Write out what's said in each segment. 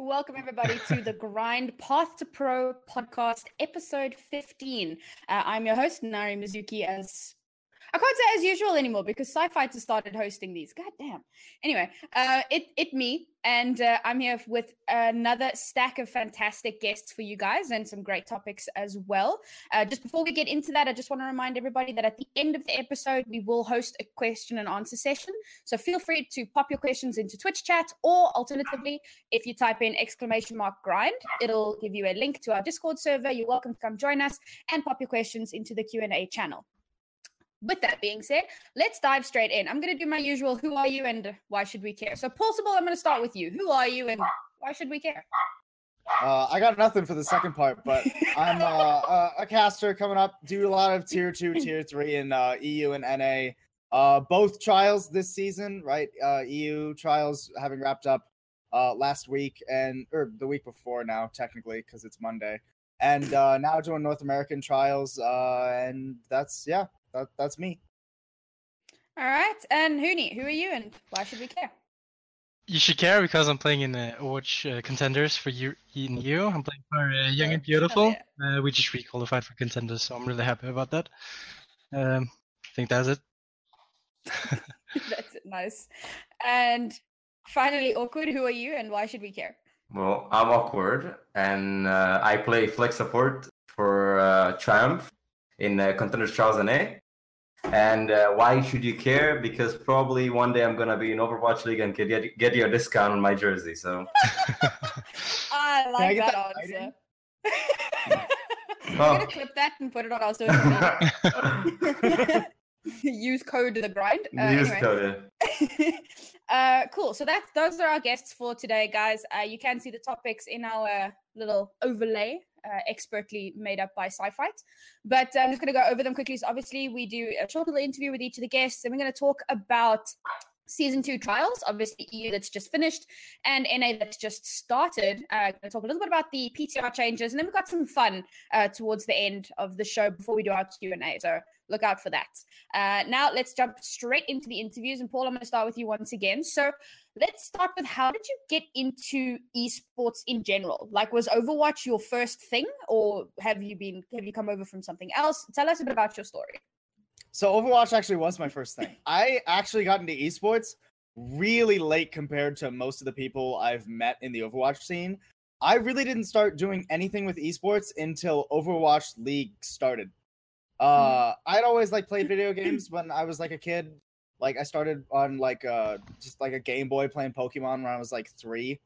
Welcome, everybody, to the Grind Path to Pro podcast, episode 15. Uh, I'm your host, Naori Mizuki, as I can't say as usual anymore because Sci-Fi has started hosting these. God damn. Anyway, uh, it it me, and uh, I'm here with another stack of fantastic guests for you guys and some great topics as well. Uh, just before we get into that, I just want to remind everybody that at the end of the episode, we will host a question and answer session. So feel free to pop your questions into Twitch chat, or alternatively, if you type in exclamation mark grind, it'll give you a link to our Discord server. You're welcome to come join us and pop your questions into the Q and A channel with that being said, let's dive straight in. I'm going to do my usual who are you and why should we care? So, Paulsible, I'm going to start with you. Who are you and why should we care? Uh, I got nothing for the second part, but I'm uh, a caster coming up. Do a lot of tier two, tier three in uh, EU and NA. Uh, both trials this season, right? Uh, EU trials having wrapped up uh, last week and or the week before now, technically, because it's Monday. And now doing North American trials, and that's yeah, that, that's me. All right, and Hunni, who are you, and why should we care? You should care because I'm playing in the uh, Overwatch uh, contenders for you in you. I'm playing for uh, Young and Beautiful. Yeah. Uh, we just re-qualified for contenders, so I'm really happy about that. Um, I think that's it. that's it. Nice. And finally, Awkward, who are you, and why should we care? Well, I'm Awkward, and uh, I play flex support for uh, Triumph in uh, Contenders Trials NA. And uh, why should you care? Because probably one day I'm gonna be in Overwatch League and get get you a discount on my jersey. So I like I that, that answer. I'm gonna clip that and put it on our social media. Use code the grind. Uh, Use anyway. code. uh, cool. So that's those are our guests for today, guys. Uh, you can see the topics in our little overlay uh, expertly made up by Sci-Fi. But I'm just going to go over them quickly. So obviously, we do a short little interview with each of the guests, and we're going to talk about season two trials, obviously EU that's just finished and NA that's just started. Uh, going to talk a little bit about the PTR changes, and then we've got some fun uh, towards the end of the show before we do our Q and A. So look out for that. Uh, now let's jump straight into the interviews, and Paul, I'm going to start with you once again. So let's start with how did you get into esports in general? Like, was Overwatch your first thing, or have you been have you come over from something else? Tell us a bit about your story. So Overwatch actually was my first thing. I actually got into esports really late compared to most of the people I've met in the Overwatch scene. I really didn't start doing anything with esports until Overwatch League started. Hmm. Uh, I'd always like played video games when I was like a kid. Like I started on like uh just like a Game Boy playing Pokemon when I was like three,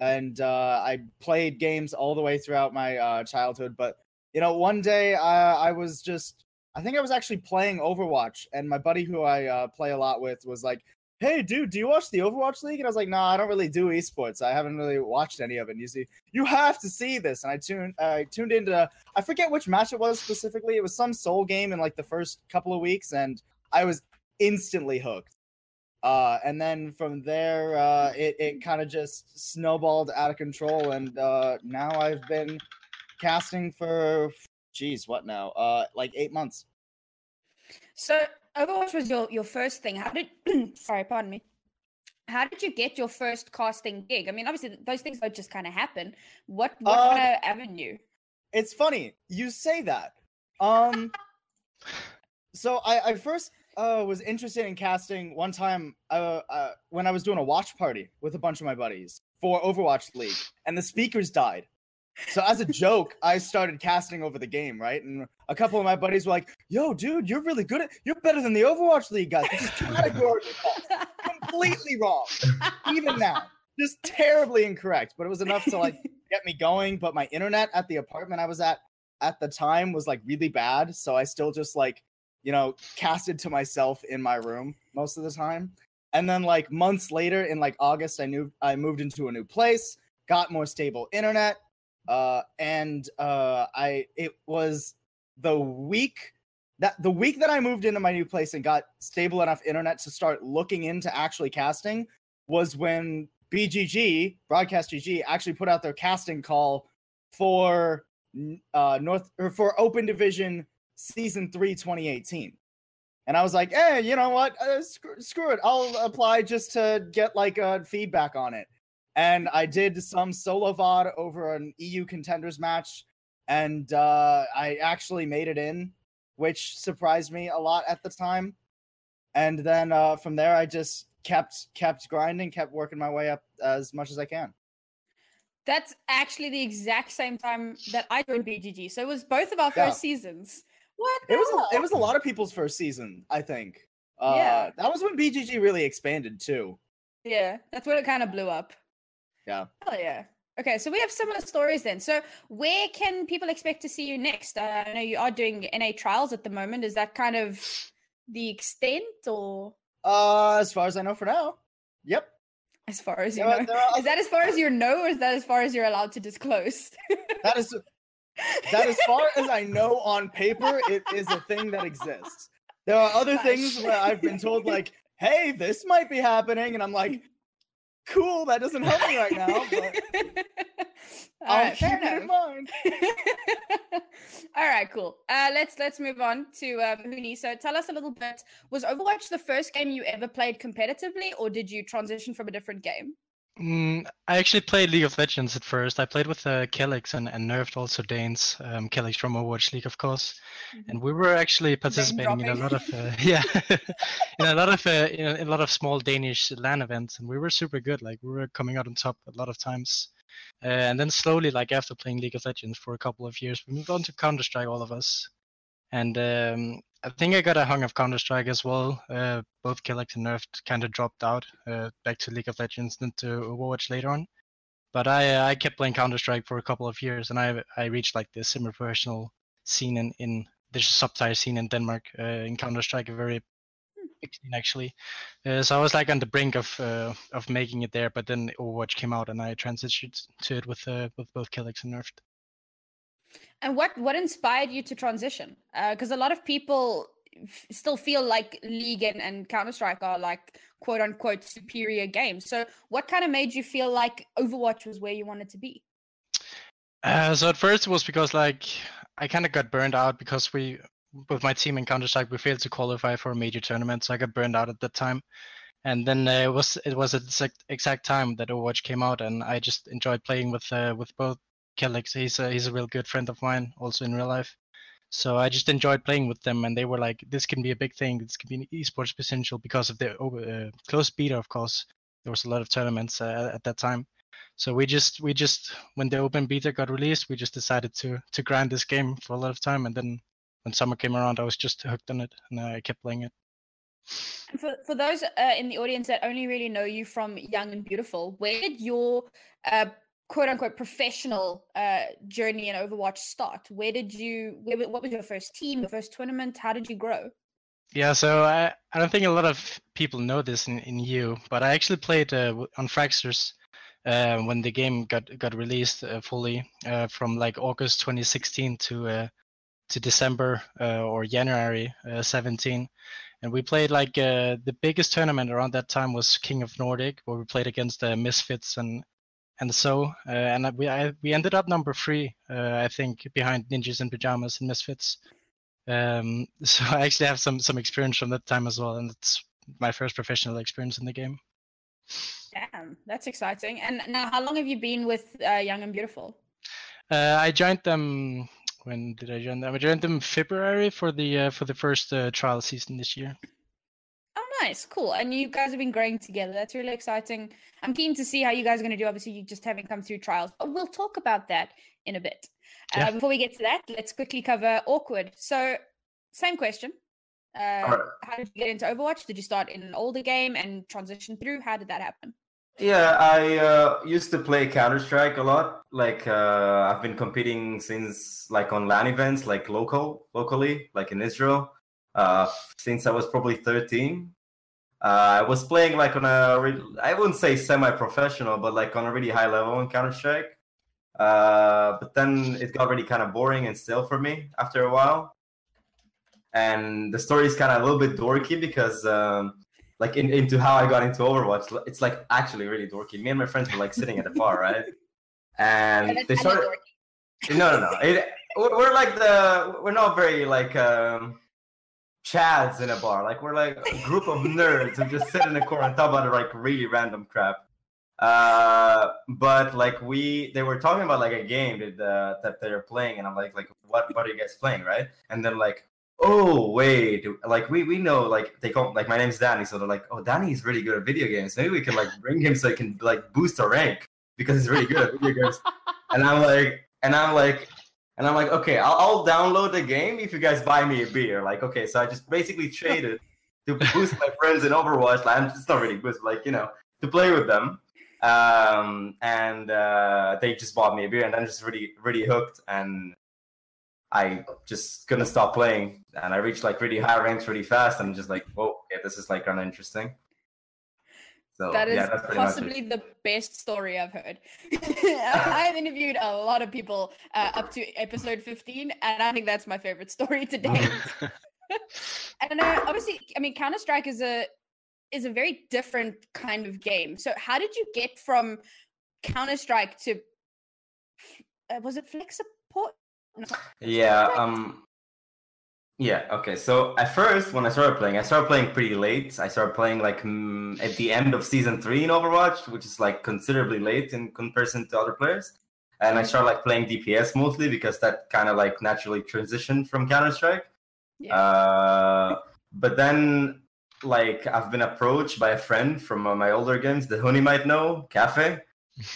and uh, I played games all the way throughout my uh, childhood. But you know, one day I, I was just I think I was actually playing Overwatch, and my buddy who I uh, play a lot with was like, "Hey, dude, do you watch the Overwatch League?" And I was like, "No, nah, I don't really do esports. I haven't really watched any of it." And you see, you have to see this, and I tuned, I tuned into, I forget which match it was specifically. It was some Soul game in like the first couple of weeks, and I was instantly hooked. Uh, and then from there, uh, it it kind of just snowballed out of control, and uh, now I've been casting for geez, what now? Uh, like eight months. So Overwatch was your your first thing. How did? sorry, pardon me. How did you get your first casting gig? I mean, obviously those things don't just kind of happen. What what uh, kind of avenue? It's funny you say that. Um, so I I first uh, was interested in casting one time uh, uh, when I was doing a watch party with a bunch of my buddies for Overwatch League, and the speakers died. So as a joke, I started casting over the game, right? And a couple of my buddies were like, "Yo, dude, you're really good at. You're better than the Overwatch League guys. This is categorically completely wrong. Even now, just terribly incorrect. But it was enough to like get me going. But my internet at the apartment I was at at the time was like really bad, so I still just like you know casted to myself in my room most of the time. And then like months later, in like August, I knew I moved into a new place, got more stable internet uh, and uh, I it was the week that the week that I moved into my new place and got stable enough internet to start looking into actually casting was when BGG Broadcast GG actually put out their casting call for uh, North or for Open Division Season Three 2018. And I was like, hey, you know what? Uh, screw, screw, it. I'll apply just to get like uh, feedback on it. And I did some solo VOD over an EU contenders match, and uh, I actually made it in, which surprised me a lot at the time. And then uh, from there, I just kept kept grinding, kept working my way up as much as I can. That's actually the exact same time that I joined BGG. So it was both of our first Yeah. seasons. What? It was a, it was a lot of people's first season, I think. Uh, Yeah. that was when BGG really expanded too. Yeah, that's when it kind of blew up. Yeah. Oh yeah. Okay, so we have similar stories then. So where can people expect to see you next? Uh, I know you are doing NA trials at the moment. Is that kind of the extent, or Uh, as far as I know for now. Yep. as far as you There know? are Is that as far as you know, or is that as far as you're allowed to disclose? That is that as far as I know on paper, it is a thing that exists. There are other Gosh. things where I've been told like, "Hey, this might be happening," and I'm like, "Cool, that doesn't help me right now, but I'll right, keep it in mind." All right, cool. Uh, let's let's move on to um, Hunni. So tell us a little bit. Was Overwatch the first game you ever played competitively, or did you transition from a different game? Mm, I actually played League of Legends at first. I played with uh, Kellex and, and Nerfed also Danes. Um, Kellex from Overwatch League, of course. And we were actually participating in a lot of uh, yeah, in a lot of uh, in, a, in a lot of small Danish LAN events, and we were super good. Like we were coming out on top a lot of times. Uh, and then slowly, like after playing League of Legends for a couple of years, we moved on to Counter Strike, all of us. And um, I think I got a hung of Counter Strike as well. Uh, both Kellex and Nerfed kind of dropped out uh, back to League of Legends, then to Overwatch later on. But I uh, I kept playing Counter Strike for a couple of years, and I I reached like the semi-professional scene in in the sub-tier scene in Denmark uh, in Counter Strike, very big actually. Uh, so I was like on the brink of uh, of making it there, but then Overwatch came out, and I transitioned to it with with both Kellex and Nerfed. And what what inspired you to transition? Because a lot of people f- still feel like League and, and Counter Strike are like quote unquote superior games. So what kind of made you feel like Overwatch was where you wanted to be? Uh, so at first it was because like I kind of got burned out because we with my team in Counter Strike we failed to qualify for a major tournament, so I got burned out at that time. And then uh, it was it was at the exact time that Overwatch came out, and I just enjoyed playing with uh, with both Kellex. He's a, he's a real good friend of mine, also in real life. So I just enjoyed playing with them, and they were like, "This can be a big thing. This can be an esports potential because of the uh, close beta, of course. There was a lot of tournaments uh, at that time, so we just we just when the open beta got released, we just decided to to grind this game for a lot of time, and then when summer came around, I was just hooked on it, and I kept playing it. And for, for those uh, in the audience that only really know you from Young and Beautiful, where did your uh, quote unquote professional uh, journey in Overwatch start? Where did you, where, what was your first team, your first tournament? How did you grow? Yeah, so I, I don't think a lot of people know this in, in EU, but I actually played uh, on Fraxters uh, when the game got got released uh, fully uh, from like August 2016 to uh, to December uh, or January uh, 17, and we played like the biggest tournament around that time was King of Nordic, where we played against the Misfits and and so uh, and we I, we ended up number three, uh, I think, behind Ninjas in Pajamas and Misfits. Um, so I actually have some some experience from that time as well, and it's my first professional experience in the game. Damn, that's exciting. And now, how long have you been with uh, Young and Beautiful? Uh, I joined them. When did I join them? I joined them February for the uh, for the first uh, trial season this year. Nice, cool. And you guys have been growing together. That's really exciting. I'm keen to see how you guys are going to do. Obviously, you just haven't come through trials, but we'll talk about that in a bit. Yeah. Uh, before we get to that, let's quickly cover awkward. So, same question. Uh, Alright. How did you get into Overwatch? Did you start in an older game and transition through? How did that happen? Yeah, I uh, used to play Counter Strike a lot. Like uh, I've been competing since like on LAN events, like local, locally, like in Israel, uh, since I was probably 13. Uh, I was playing like on a, I wouldn't say semi-professional, but like on a really high level in Counter Strike. Uh, but then it got really kind of boring and stale for me after a while. And the story is kind of a little bit dorky because um, like in, into how I got into Overwatch. It's like actually really dorky. Me and my friends were like sitting at a bar, right? And they started. No, no, no. It, we're, we're like the. We're not very like um, chads in a bar. Like we're like a group of nerds who just sit in a corner and talk about like really random crap. Uh, but like we, they were talking about like a game that uh, that they're playing, and I'm like, like what what are you guys playing, right? And then like, oh wait, like we we know like they call like my name's Danny, so they're like, oh Danny is really good at video games. Maybe we can like bring him so he can like boost our rank because he's really good at video games. And I'm like, and I'm like, and I'm like, okay, I'll, I'll download the game if you guys buy me a beer. Like, okay, so I just basically traded to boost my friends in Overwatch. Like, I'm, it's not really boost, like you know, to play with them um, and uh, they just bought me a beer, and I'm just really, really hooked, and I just couldn't stop playing, and I reached like really high ranks really fast, and I'm just like, whoa, yeah, this is like kind of interesting. So, that is yeah, possibly the best story I've heard. I've interviewed a lot of people uh, up to episode 15, and I think that's my favorite story to date. I don't know. Obviously, I mean, Counter Strike is a is a very different kind of game. So how did you get from Counter Strike to uh, was it flex support? No, yeah. Um. Yeah. Okay. So at first, when I started playing, I started playing pretty late. I started playing like mm, at the end of season three in Overwatch, which is like considerably late in comparison to other players. And I started like playing DPS mostly because that kind of like naturally transitioned from Counter Strike. Yeah. Uh, but then like I've been approached by a friend from uh, my older games that Hunni might know, Cafe.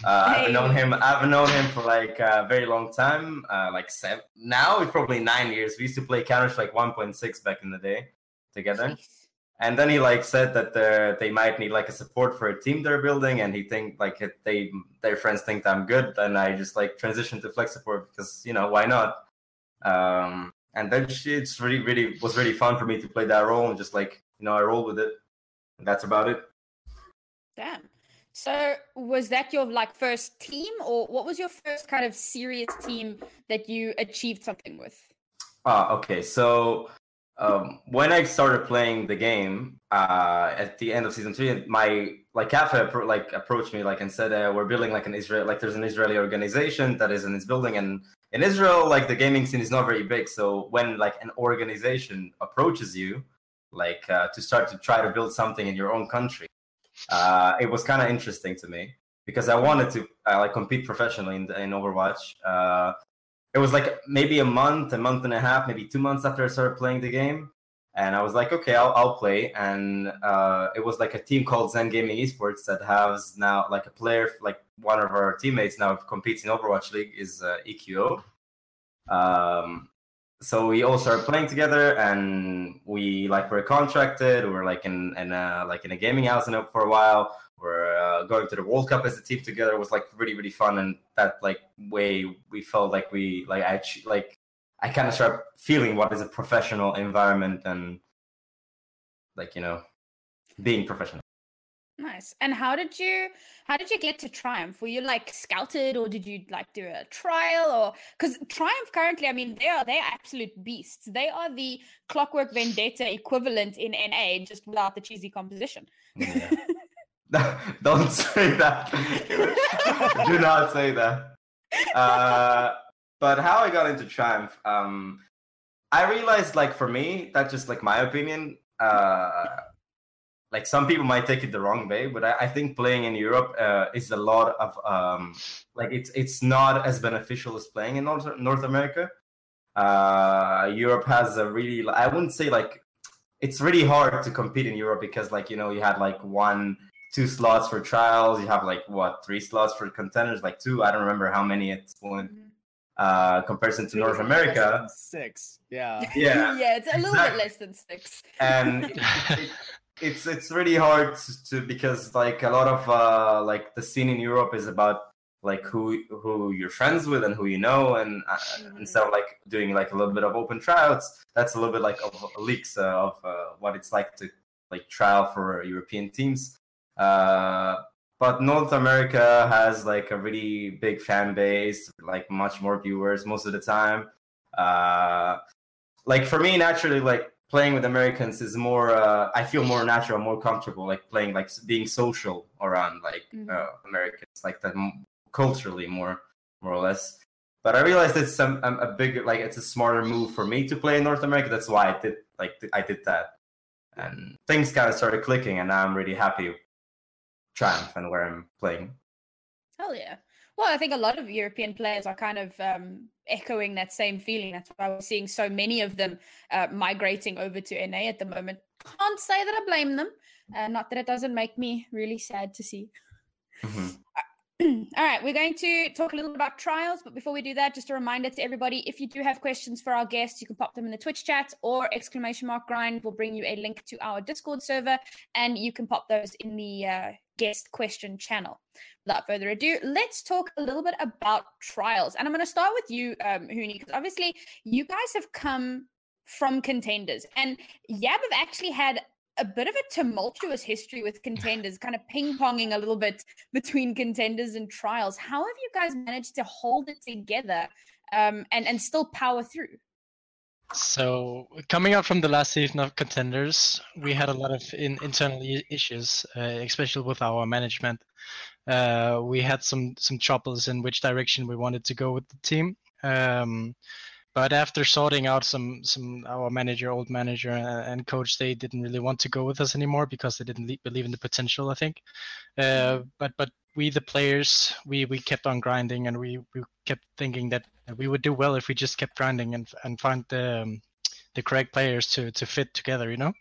Uh, hey. I've known him. I've known him for like a very long time. Uh, like seven. Now it's probably nine years. We used to play Counter Strike 1.6 back in the day together. Jeez. And then he like said that uh, they might need like a support for a team they're building, and he think like they their friends think I'm good, then I just like transition to flex support because you know why not. Um, and then it's really really was really fun for me to play that role and just like you know, I roll with it. That's about it. Damn. So was that your like first team or what was your first kind of serious team that you achieved something with? Ah, okay. So um, when I started playing the game uh, at the end of season three, my like Cafe like approached me like and said uh, we're building like an Israel like there's an Israeli organization that is in its building and in Israel like the gaming scene is not very big. So when like an organization approaches you, like uh, to start to try to build something in your own country. Uh, it was kind of interesting to me because I wanted to uh, like compete professionally in, in Overwatch. Uh, it was like maybe a month, a month and a half, maybe two months after I started playing the game, and I was like, okay, I'll, I'll play. And uh, it was like a team called Zen Gaming Esports that has now like a player, like one of our teammates now competes in Overwatch League is uh, EQO. Um, so we all started playing together and we like were contracted. We were like in, in a, like in a gaming house in for a while. We're uh, going to the world cup as a team together. It was like really really fun and that like way we felt like we like i like i kind of started feeling what is a professional environment and like you know being professional Nice. And how did you how did you get to Triumph? Were you like scouted or did you like do a trial or because Triumph currently, I mean, they are they're absolute beasts. They are the clockwork vendetta equivalent in NA, just without the cheesy composition. Yeah. Don't say that. do not say that. Uh, but how I got into Triumph, um, I realized like for me, that's just like my opinion. Uh, like some people might take it the wrong way, but I, I think playing in Europe uh, is a lot of um, like it's it's not as beneficial as playing in North North America. Uh, Europe has a really I wouldn't say like it's really hard to compete in Europe because like you know you had like one two slots for trials you have like what three slots for contenders like two I don't remember how many at one. mm-hmm. uh comparison to North America six yeah yeah yeah it's a little exactly. bit less than six and it, it, it's it's really hard to because like a lot of uh, like the scene in Europe is about like who who you're friends with and who you know and uh, mm-hmm. instead of like doing like a little bit of open tryouts that's a little bit like of leaks uh, of uh, what it's like to like trial for European teams. Uh, but North America has like a really big fan base like much more viewers most of the time. Uh, like for me naturally like playing with Americans is more. Uh, I feel more natural, more comfortable, like playing, like being social around like mm-hmm. uh, Americans, like that culturally more, more or less. But I realized it's some a, a bigger, like it's a smarter move for me to play in North America. That's why I did, like I did that, and things kind of started clicking, and now I'm really happy Triumph and where I'm playing. Hell yeah. Well, I think a lot of European players are kind of um, echoing that same feeling. That's why we're seeing so many of them uh, migrating over to NA at the moment. Can't say that I blame them. Uh, not that it doesn't make me really sad to see. Mm-hmm. All right, we're going to talk a little about trials, but before we do that, just a reminder to everybody if you do have questions for our guests, you can pop them in the Twitch chat or exclamation mark grind will bring you a link to our Discord server and you can pop those in the uh, guest question channel. Without further ado, let's talk a little bit about trials. And I'm going to start with you, um, Hunni, because obviously you guys have come from contenders and Yab have actually had a bit of a tumultuous history with contenders, kind of ping ponging a little bit between contenders and trials. How have you guys managed to hold it together um, and and still power through? So coming out from the last season of contenders, we had a lot of in, internal issues, uh, especially with our management. Uh, we had some some troubles in which direction we wanted to go with the team. Um, but after sorting out some some our manager old manager and coach they didn't really want to go with us anymore because they didn't believe in the potential i think uh, but but we the players we we kept on grinding and we we kept thinking that we would do well if we just kept grinding and and find the um, the correct players to to fit together you know?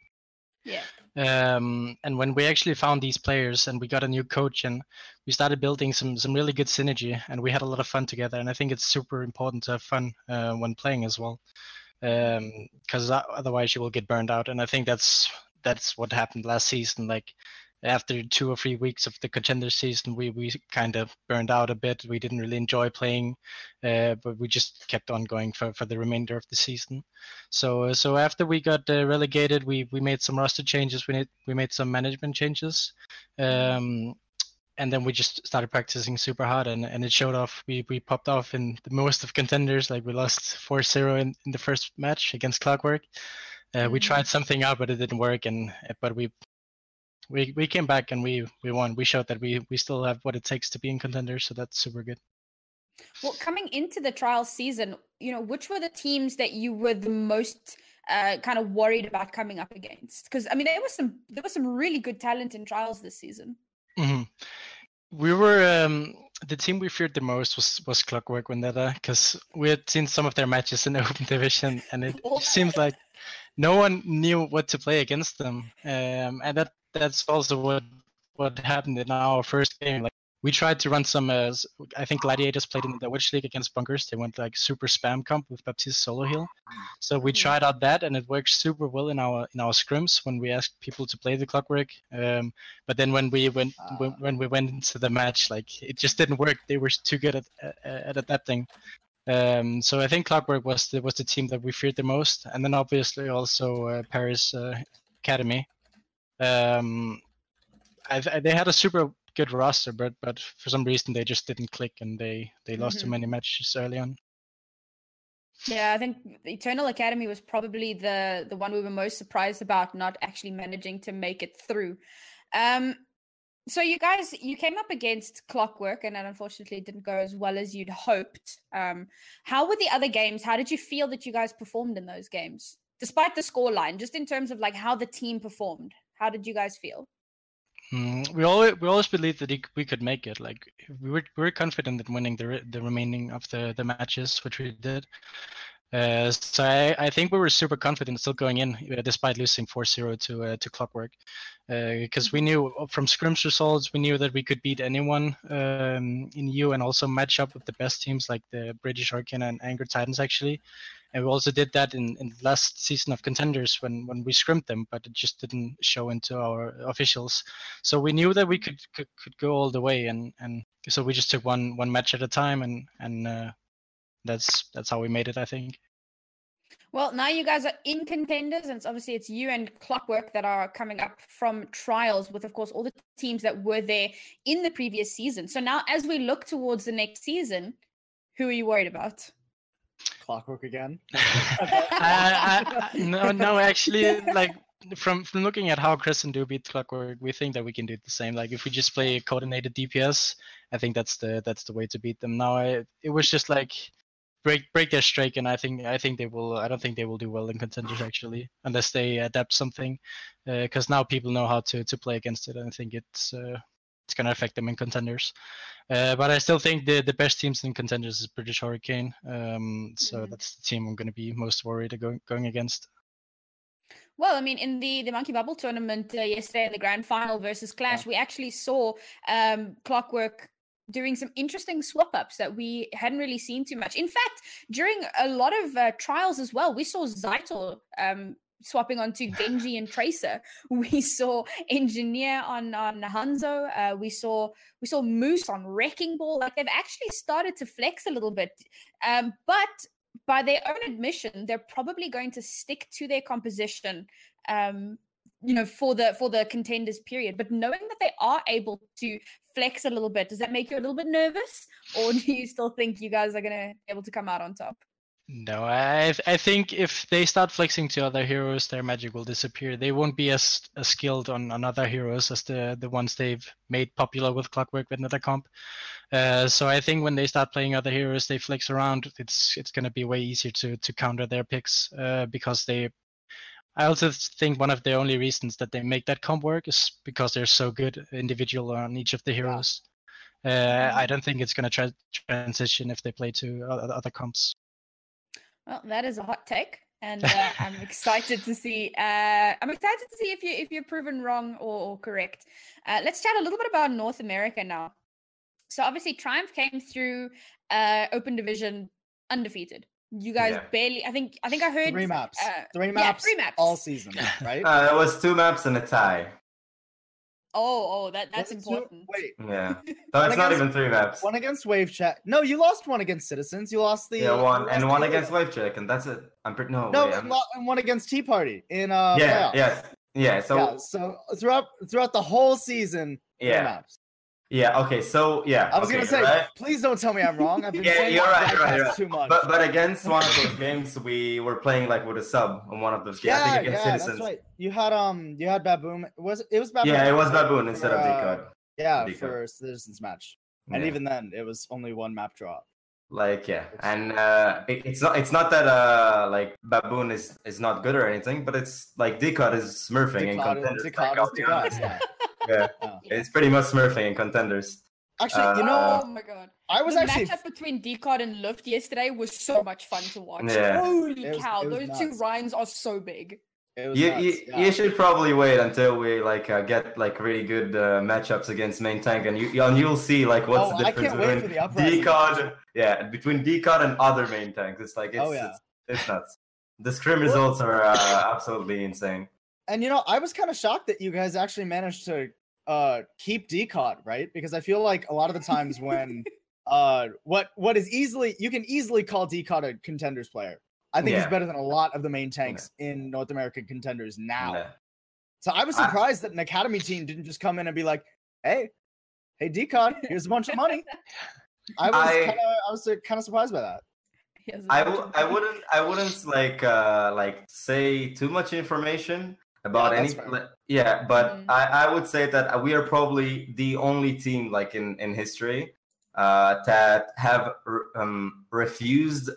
Yeah. Um, and when we actually found these players and we got a new coach and we started building some some really good synergy and we had a lot of fun together and i think it's super important to have fun uh, when playing as well. Because um, otherwise you will get burned out and i think that's that's what happened last season like after two or three weeks of the contender season, we we kind of burned out a bit. We didn't really enjoy playing, uh, but we just kept on going for, for the remainder of the season. So uh, so after we got uh, relegated, we we made some roster changes. We made we made some management changes. Um, and then we just started practicing super hard and, and it showed off we, we popped off in the most of contenders like we lost 4-0 in, in the first match against clockwork uh, mm-hmm. we tried something out but it didn't work and but we we we came back and we we won. We showed that we we still have what it takes to be in contenders, so that's super good. Well, coming into the trial season, you know, which were the teams that you were the most uh, kind of worried about coming up against? Because I mean, there was some there was some really good talent in trials this season. Mm-hmm. We were um, the team we feared the most was was Clockwork Vendetta because we had seen some of their matches in the open division, and it seems like no one knew what to play against them, um, and that that's also what what happened in our first game. Like we tried to run some. Uh, I think Gladiators played in the Witch League against Bunkers. They went like super spam comp with Baptiste solo heal. So we tried out that, and it worked super well in our in our scrims when we asked people to play the Clockwork. Um, but then when we went when, when, we went into the match, like it just didn't work. They were too good at at adapting. Um, so I think Clockwork was the was the team that we feared the most, and then obviously also uh, Paris uh, Academy. Um, I, they had a super good roster, but but for some reason they just didn't click and they they lost mm-hmm. too many matches early on. Yeah, I think Eternal Academy was probably the the one we were most surprised about not actually managing to make it through. Um, so you guys you came up against Clockwork and that unfortunately didn't go as well as you'd hoped. Um, how were the other games? How did you feel that you guys performed in those games, despite the scoreline? Just in terms of like how the team performed. How did you guys feel? Mm, we always we always believed that we could make it. Like we were we were confident in winning the re- the remaining of the the matches, which we did. Uh, so I, I think we were super confident still going in, uh, despite losing 4-0 to uh, to Clockwork, because uh, we knew from scrims results we knew that we could beat anyone um, in EU and also match up with the best teams like the British Hurricane and Angry Titans actually and we also did that in, in last season of contenders when when we scrimmed them but it just didn't show into our officials so we knew that we could could, could go all the way and and so we just took one one match at a time and and uh, that's that's how we made it i think well, now you guys are in contenders, and it's obviously it's you and Clockwork that are coming up from trials with, of course, all the teams that were there in the previous season. So now, as we look towards the next season, who are you worried about? Clockwork again? I, I, no, no, actually, like from from looking at how Chris and Do beat Clockwork, we think that we can do the same. Like if we just play coordinated DPS, I think that's the that's the way to beat them. Now, I, it was just like break break their streak, and I think I think they will. I don't think they will do well in contenders actually, unless they adapt something, because uh, now people know how to to play against it. And I think it's uh, it's going to affect them in contenders. Uh, but I still think the the best teams in contenders is British Hurricane. Um, so Mhm. that's the team I'm going to be most worried going going against. Well, I mean, in the the Monkey Bubble tournament uh, yesterday in the grand final versus Clash, we actually saw um, Clockwork doing some interesting swap ups that we hadn't really seen too much. In fact, during a lot of uh, trials as well, we saw Zytor um, swapping onto Genji and Tracer. We saw Engineer on on Hanzo. Uh, we saw we saw Moose on Wrecking Ball. Like they've actually started to flex a little bit, um, but by their own admission, they're probably going to stick to their composition, um, you know, for the for the contenders period. But knowing that they are able to flex a little bit, does that make you a little bit nervous, or do you still think you guys are going to be able to come out on top? No, I I think if they start flexing to other heroes, their magic will disappear. They won't be as, as skilled on, on other heroes as the the ones they've made popular with Clockwork with another comp. Uh, so I think when they start playing other heroes, they flex around. It's it's going to be way easier to to counter their picks uh, because they. I also think one of the only reasons that they make that comp work is because they're so good individual on each of the heroes. Uh, I don't think it's going to tra- transition if they play to other comps. Well, that is a hot take, and uh, I'm excited to see. Uh, I'm excited to see if you if you're proven wrong or, or correct. Uh, let's chat a little bit about North America now. So obviously, Triumph came through uh, Open Division undefeated. You guys Yeah. barely. I think. I think I heard Three maps. uh, three yeah, maps. three maps. all season, right? Uh, it was two maps and a tie. Oh, oh, that that's Was it two- important. Wait, Yeah. So it's not against- even three maps. one against Wave Check. No, you lost one against Citizens. You lost the Yeah, one you and one against Wave Check, and that's it. I'm pretty no. No, wait, and I'm- lo- and one against Tea Party in uh yeah, playoffs. yes, yeah. So yeah, so throughout throughout the whole season, yeah, maps. Yeah. Okay, so yeah. I was okay, gonna say, right? please don't tell me I'm wrong. I've been Yeah, saying you're right, right, right. too much. But but against one of those games, we were playing like with a sub on one of those games. I yeah, think against yeah, Citizens. that's right. You had um, you had Baboon. Was it, was Baboon? Yeah, it was? Baboon instead of For, uh, Yeah, Decode. for Citizens match, and Yeah. even then, it was only one map drop. like yeah and uh it, it's not it's not that uh like baboon is is not good or anything but it's like decod is smurfing in Decod is- contenders Decod like, is I'll be Decod, honest. Yeah. yeah Yeah. it's pretty much smurfing in contenders Actually, you know, Uh, oh my god. I was the actually matchup between Decod and Luft yesterday was so much fun to watch. Yeah. Holy was- cow, it was those two nuts. Rhines are so big. you, you, yeah. you should probably wait until we like uh, get like really good uh, matchups against main tank and you and you'll see like what's Oh, the difference can't wait for between the uprising. decod yeah between decod and other main tanks it's like it's Oh, yeah. it's, it's nuts the scrim results are uh, absolutely insane And you know, I was kind of shocked that you guys actually managed to uh keep decod, right? Because I feel like a lot of the times when uh what what is easily you can easily call decod a contenders player. I think he's better than a lot of the main tanks in North American contenders now. Yeah. So I was I- surprised that an academy team didn't just come in and be like, "Hey, hey decod, here's a bunch of money." I was I- kind of I was kind of surprised by that. He has a I bunch w- of I wouldn't I wouldn't like uh like say too much information about Yeah, any that's fair. yeah but Mhm. I, I would say that we are probably the only team like in in history uh that have re- um refused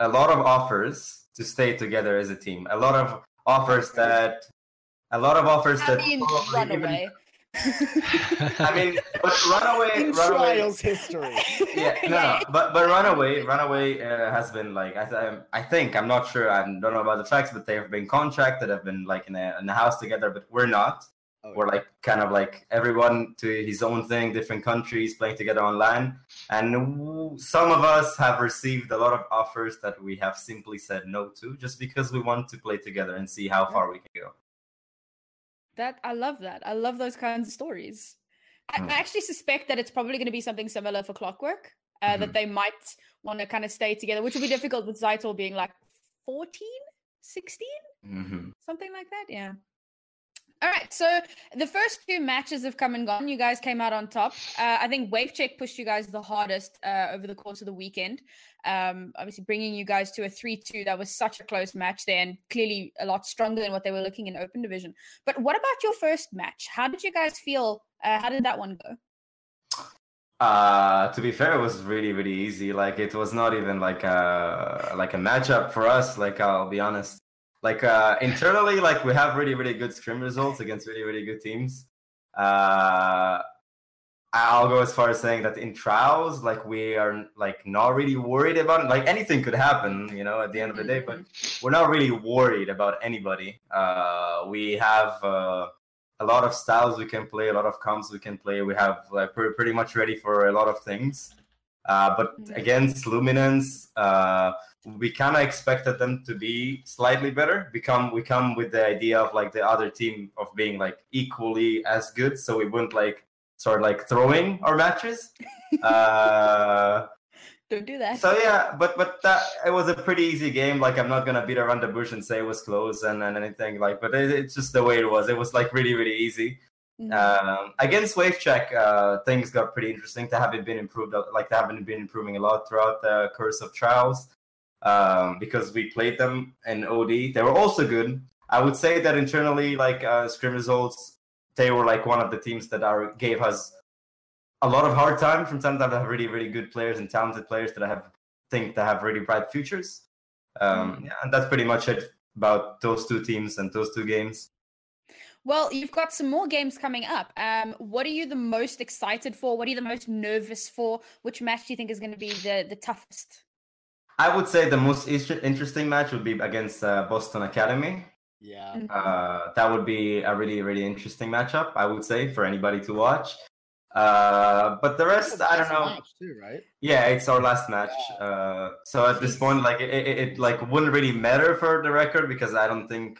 a lot of offers to stay together as a team a lot of offers that a lot of offers I that mean, probably even- away. I mean but runaway In runaway trials history. yeah, no, but but Runaway, Runaway uh, has been like I th- I think I'm not sure I don't know about the facts, but they have been contracted, have been like in a in a house together, but we're not. Oh, We're like kind of like everyone to his own thing, different countries playing together online, and w- some of us have received a lot of offers that we have simply said no to, just because we want to play together and see how far we can go. That I love that. I love those kinds of stories. I, Hmm. I actually suspect that it's probably going to be something similar for Clockwork. Uh, That Mhm. they might want to kind of stay together, which will be difficult with Zytor being like 14, 16, hmm something like that. Yeah. All right. So the first two matches have come and gone. You guys came out on top. Uh, I think Wave Check pushed you guys the hardest uh, over the course of the weekend. Um, obviously, bringing you guys to a 3 2. That was such a close match there and clearly a lot stronger than what they were looking in Open Division. But what about your first match? How did you guys feel? Uh, how did that one go? Uh, to be fair, it was really, really easy. Like it was not even like a like a matchup for us. Like I'll be honest. Like uh, internally, like we have really, really good scrim results against really, really good teams. Uh, I'll go as far as saying that in trials, like we are like not really worried about it. Like anything could happen, you know, at the end of the day, but we're not really worried about anybody. Uh, we have uh, a lot of styles we can play, a lot of comps we can play. We have like we're pretty much ready for a lot of things. Uh, but Mhm. against Luminance, uh, we kind of expected them to be slightly better. We come we come with the idea of like the other team of being like equally as good, so we wouldn't like start like throwing our matches. uh, Don't do that. so yeah, but but that it was a pretty easy game. Like I'm not gonna beat around the bush and say it was close and, and anything like, but it, it's just the way it was. It was like really really easy. Mhm. Um, against Wave Check, uh, things got pretty interesting. They haven't been improved, like they haven't been improving a lot throughout the course of trials. Um, because we played them in OD, they were also good. I would say that internally, like uh, scrim results, they were like one of the teams that are gave us a lot of hard time from time to time. They have really really good players and talented players that I have think that have really bright futures. Um, yeah, and that's pretty much it about those two teams and those two games. Well, you've got some more games coming up. Um, what are you the most excited for? What are you the most nervous for? Which match do you think is going to be the, the toughest? I would say the most interesting match would be against uh, Boston Academy. Yeah. Mhm. Uh, that would be a really, really interesting matchup, I would say, for anybody to watch. Uh, but the rest, I don't know. match Too, right? Yeah, it's our last match. Uh, so at this point, like it, it, it like wouldn't really matter for the record because I don't think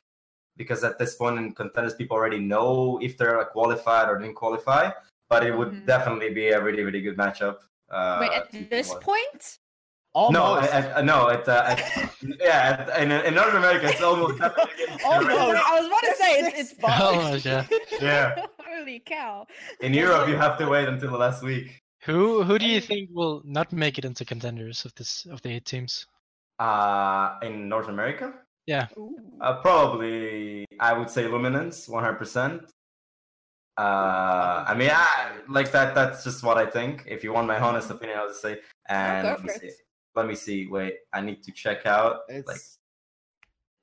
because at this point in contenders, people already know if they're like, qualified or didn't qualify. But it would Mhm. definitely be a really, really good matchup. Uh, Wait, at this point? Almost. No, at, at, no, at, uh, at yeah, at, in, in North America, it's almost definitely against the Almost. I was about to say it's, it's fine. Oh, yeah. Yeah, Holy cow! in Europe, you have to wait until the last week. Who who do you think will not make it into contenders of this of the eight teams? Uh, in North America, Yeah. uh, probably I would say Luminance, one hundred percent. Uh, I mean, I, like that. That's just what I think. If you want my honest opinion, I'll just say. And go let me see. it. Let me see. Wait, I need to check out. It's. Like,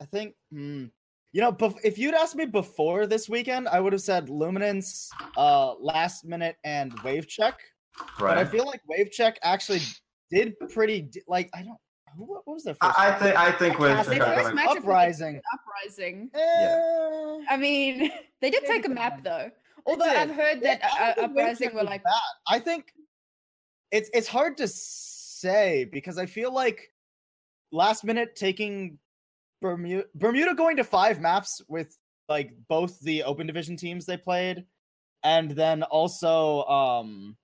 I think. Hmm, you know, if you'd asked me before this weekend, I would have said Luminance, uh, last minute, and Wave Check. But I feel like Wave Check actually did pretty. Like I don't. What was their first? I, I match? think. I think with Their Their first matchup Uprising. Uprising. Eh, I mean, they did take a map though. Although. I've heard that I uh, think Uprising were like, bad. I think it's it's hard to say because I feel like last minute taking Bermuda Bermuda going to five maps with like both the open division teams they played and then also um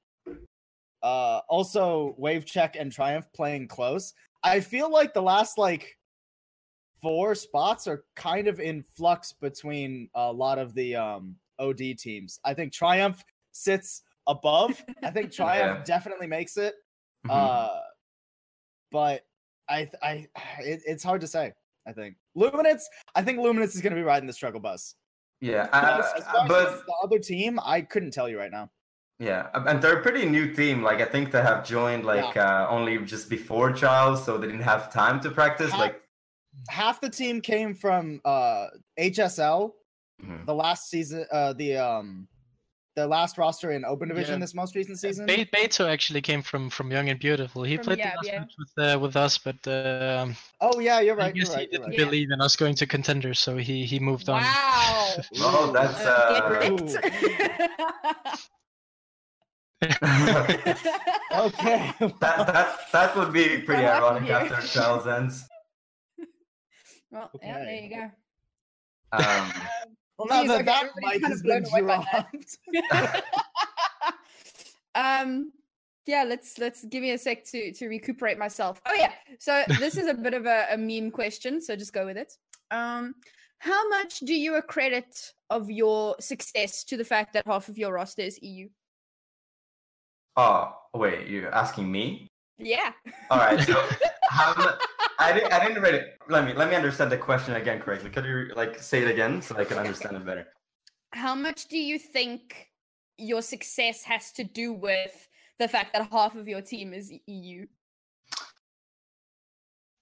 uh also Wave Check and Triumph playing close. I feel like the last like four spots are kind of in flux between a lot of the um OD teams. I think Triumph sits above. I think Triumph Yeah. definitely makes it. Mhm. Uh but I I it, it's hard to say. I think Luminance. I think Luminance is going to be riding the struggle bus. yeah, uh, as far as but the other team, I couldn't tell you right now. Yeah, and they're a pretty new team. Like I think they have joined like uh, only just before Charles, so they didn't have time to practice. Ha- Like, Half the team came from uh HSL, Mhm. the last season, uh the um the last roster in Open Division Yeah. this most recent season. Be- Beto actually came from from Young and Beautiful. He From played Yab, the last yeah. match with uh, with us, but um, Oh yeah, you're I right. You're guess right. he didn't right. believe in us going to contenders, so he he moved on. wow. oh, that's Uh, get uh, ripped. Okay. that that that would be pretty What happened ironic after Charles ends. well, yeah, there you go. Um, well, now Jeez, that okay, that everybody's mic has been away by that. dropped. um yeah let's let's give me a sec to to recuperate myself oh yeah so this is a bit of a, a meme question so just go with it um how much do you accredit of your success to the fact that half of your roster is eu oh wait, you're asking me? yeah All right, so how mu- I didn't I didn't read it. Let me let me understand the question again correctly. Could you like say it again so I can understand it better? how much do you think your success has to do with the fact that half of your team is eu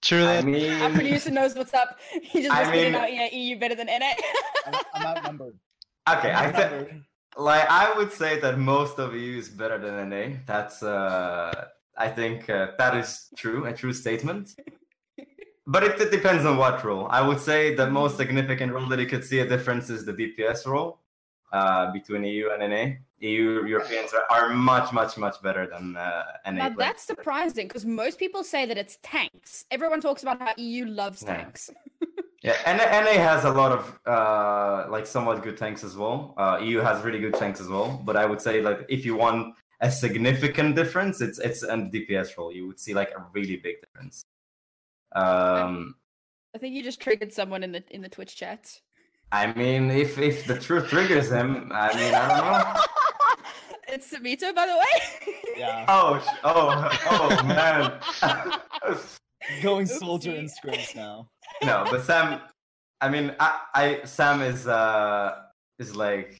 True I mean, our producer knows what's up he just I whispered in mean- our ear eu better than na I'm, I'm outnumbered. okay, I'm I think. like I would say that most of you is better than NA. That's uh I think uh, that is true, a true statement. But it, it depends on what role. I would say the most significant role that you could see a difference is the DPS role uh, between EU and NA. EU Europeans are, are much, much, much better than uh, NA. Now players. that's surprising because most people say that it's tanks. Everyone talks about how EU loves Yeah. tanks. Yeah, and NA has a lot of uh, like somewhat good tanks as well. Uh, EU has really good tanks as well. But I would say like if you want a significant difference, it's it's in the DPS role. You would see like a really big difference. Um, I think you just triggered someone in the in the Twitch chat. I mean, if if the truth triggers him, I mean, I don't know. it's Samito, by the way. Yeah. Oh, oh, oh man. Going soldier in scrims now. no, but Sam. I mean, I, I Sam is uh is like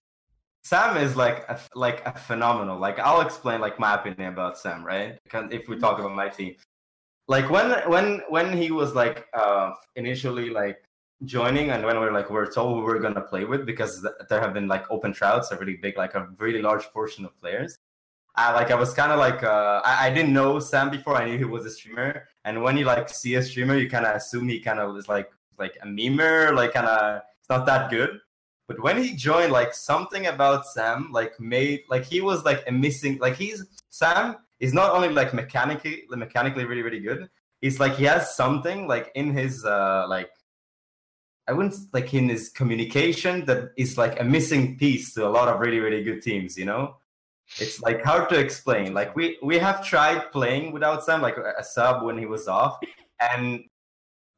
Sam is like a, like a phenomenal. Like I'll explain like my opinion about Sam, right? Because if we talk about my team, like when when when he was like uh initially like joining and when we're like we're told who we're gonna play with because th- there have been like open tryouts, a really big like a really large portion of players. I like I was kind of like uh, I, I didn't know Sam before. I knew he was a streamer, and when you like see a streamer, you kind of assume he kind of is like like a memer, like kind of it's not that good. But when he joined, like something about Sam like made like he was like a missing like he's Sam is not only like mechanically mechanically really really good. He's like he has something like in his uh like I wouldn't like in his communication that is like a missing piece to a lot of really really good teams. You know it's like hard to explain. Like we we have tried playing without Sam, like a sub when he was off, and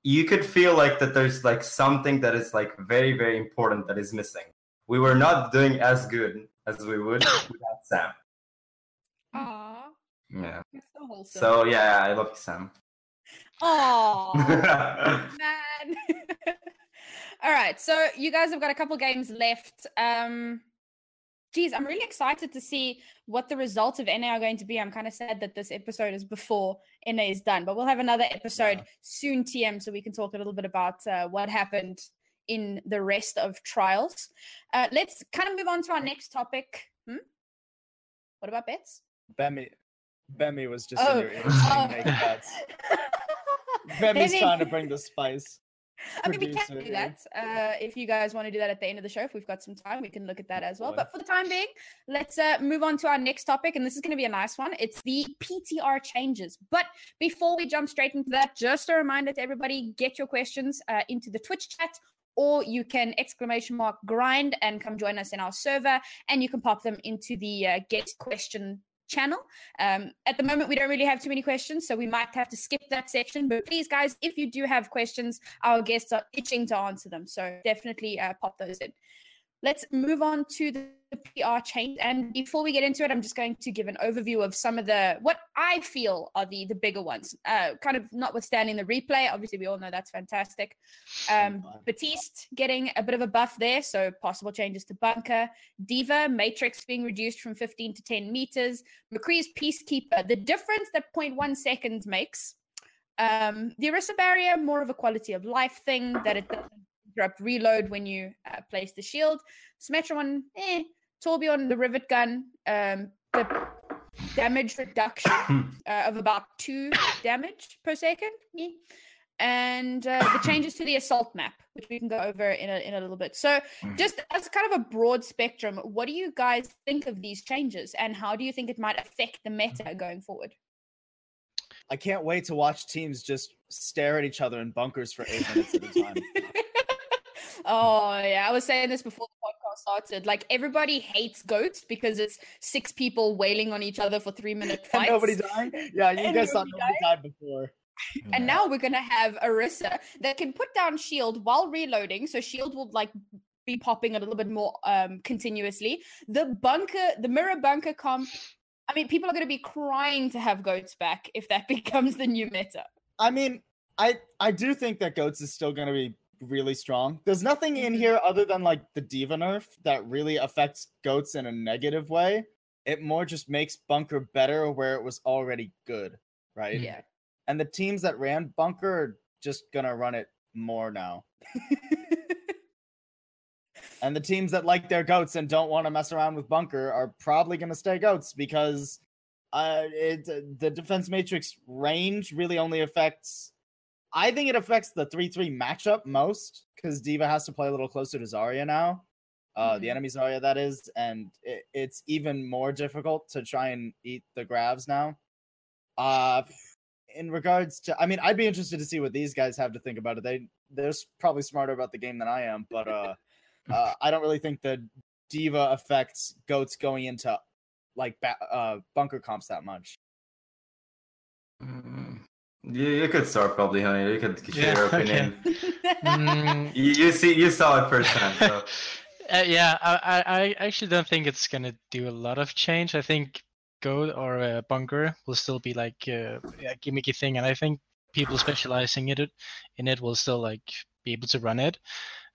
you could feel like that there's like something that is like very very important that is missing. We were not doing as good as we would without Sam. Aww, Yeah. it's so wholesome. So yeah, I love you, Sam. Aww, man. All right, so you guys have got a couple games left. Um, geez, I'm really excited to see what the results of NA are going to be. I'm kind of sad that this episode is before NA is done, but we'll have another episode Yeah. soon, TM, so we can talk a little bit about uh, what happened in the rest of trials. Uh, let's kind of move on to our next topic. Hmm? What about bets? Bemi, Bemi was just Oh, in your ears oh. saying make bets. Bemi's trying to bring the spice. I mean, we can do that. Uh, if you guys want to do that at the end of the show, if we've got some time, we can look at that as well. But for the time being, let's uh, move on to our next topic. And this is going to be a nice one. It's the PTR changes. But before we jump straight into that, just a reminder to everybody get your questions uh, into the Twitch chat. Or you can exclamation mark grind and come join us in our server, and you can pop them into the uh, get question channel. Um, at the moment, we don't really have too many questions, so we might have to skip that section. But please, guys, if you do have questions, our guests are itching to answer them. So definitely uh, pop those in. Let's move on to the PR change. And before we get into it, I'm just going to give an overview of some of the what I feel are the the bigger ones. Uh, kind of notwithstanding the replay. Obviously, we all know that's fantastic. Um. Baptiste getting a bit of a buff there, so possible changes to bunker. Diva Matrix being reduced from 15 to 10 meters. McCree's Peacekeeper. The difference that 0.1 seconds makes. Um, the Orisa barrier, more of a quality of life thing that it doesn't interrupt reload when you uh, place the shield. Symmetra one, eh. Torbjorn, the rivet gun, um, the damage reduction uh, of about two damage per second. Yeah. And uh, the changes to the assault map, which we can go over in a, in a little bit. So, just as kind of a broad spectrum, what do you guys think of these changes and how do you think it might affect the meta going forward? I can't wait to watch teams just stare at each other in bunkers for eight minutes at a time. oh yeah, I was saying this before the podcast started. Like everybody hates goats because it's six people wailing on each other for three minute and fights. nobody died. Yeah, you And guys thought nobody nobody died before. And now we're gonna have Orisa that can put down shield while reloading, so shield will like be popping a little bit more um continuously. The bunker, the mirror bunker comp. I mean, people are gonna be crying to have goats back if that becomes the new meta. I mean, I I do think that goats is still going to be really strong. There's nothing in Mhm. here other than like the diva nerf that really affects goats in a negative way. It more just makes bunker better where it was already good, right? Yeah. And the teams that ran bunker are just gonna run it more now. And the teams that like their goats and don't want to mess around with bunker are probably to stay goats because uh, it, the defense matrix range really only affects. I think it affects the three three matchup most because Diva has to play a little closer to Zarya now, uh, the Mhm. enemy Zarya that is, and it, it's even more difficult to try and eat the grabs now. Uh, in regards to, I mean, I'd be interested to see what these guys have to think about it. They they're probably smarter about the game than I am, but uh, uh I don't really think the diva affects goats going into like ba- uh bunker comps that much. Mm, You, you could start probably, Hunni. You could share Yeah, your opinion. Mm, You, you see, you saw it firsthand. So. Uh, yeah, I, I I actually don't think it's gonna do a lot of change. I think Goat or uh, Bunker will still be like uh, a gimmicky thing, and I think people specializing in it in it will still like be able to run it.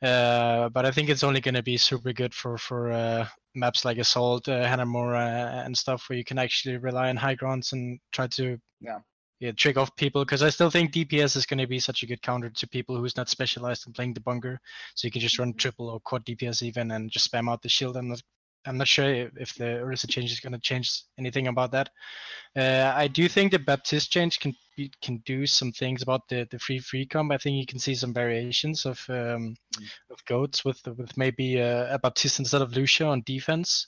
Uh, but I think it's only gonna be super good for for uh, maps like Assault, uh, Hanamura, and stuff where you can actually rely on high grounds and try to Yeah. Yeah trick off people. Because I still think DPS is gonna be such a good counter to people who's not specialized in playing the bunker. So you can just run triple or quad DPS even and just spam out the shield. I'm not, I'm not sure if, the Orisa change is going to change anything about that. Uh, I do think the Baptist change can be, can do some things about the, the free free comp. I think you can see some variations of um, of goats with with maybe uh, a Baptist instead of Lucio on defense,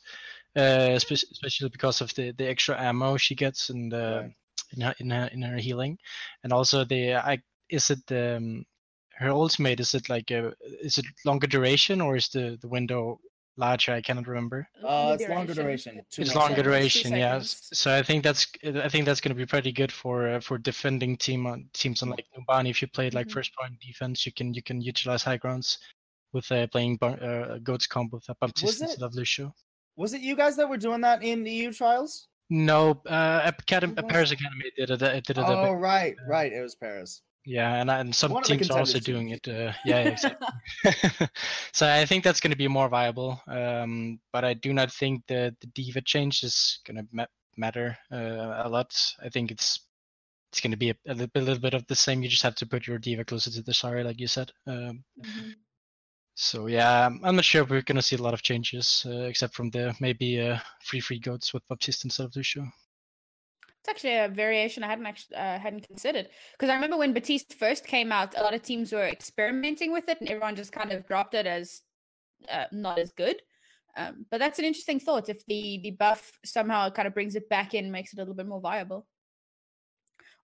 uh, espe- especially because of the, the extra ammo she gets and uh, Right. In her in her in her healing, and also the I is it um, her ultimate is it like a is it longer duration or is the the window larger i cannot remember Uh, it's longer duration. two it's longer duration yes seconds. so i think that's i think that's going to be pretty good for uh, for defending team on teams on like Numbani. if you played like Mhm. first point defense you can you can utilize high grounds with uh, playing bu- uh, goats comp with a baptiste it- instead of lucio Was it you guys that were doing that in EU trials? No uh Academy, paris academy did it, it did it Oh, bit right, right. It was Paris. Yeah, and, and some One teams are also doing it. Uh, yeah, yeah, exactly. so I think that's going to be more viable. Um, but I do not think the the diva change is going to ma- matter uh, a lot. I think it's it's going to be a, a, little, bit, a little bit of the same. You just have to put your diva closer to the Sari, like you said. Um, Mhm. So yeah, I'm- not sure if we're going to see a lot of changes, uh, except from the maybe uh, free free goats with Baptiste instead of Lucio. It's actually a variation I hadn't actually uh, hadn't considered because I remember when Baptiste first came out, a lot of teams were experimenting with it, and everyone just kind of dropped it as uh, not as good. Um, but that's an interesting thought. If the the buff somehow kind of brings it back in, makes it a little bit more viable.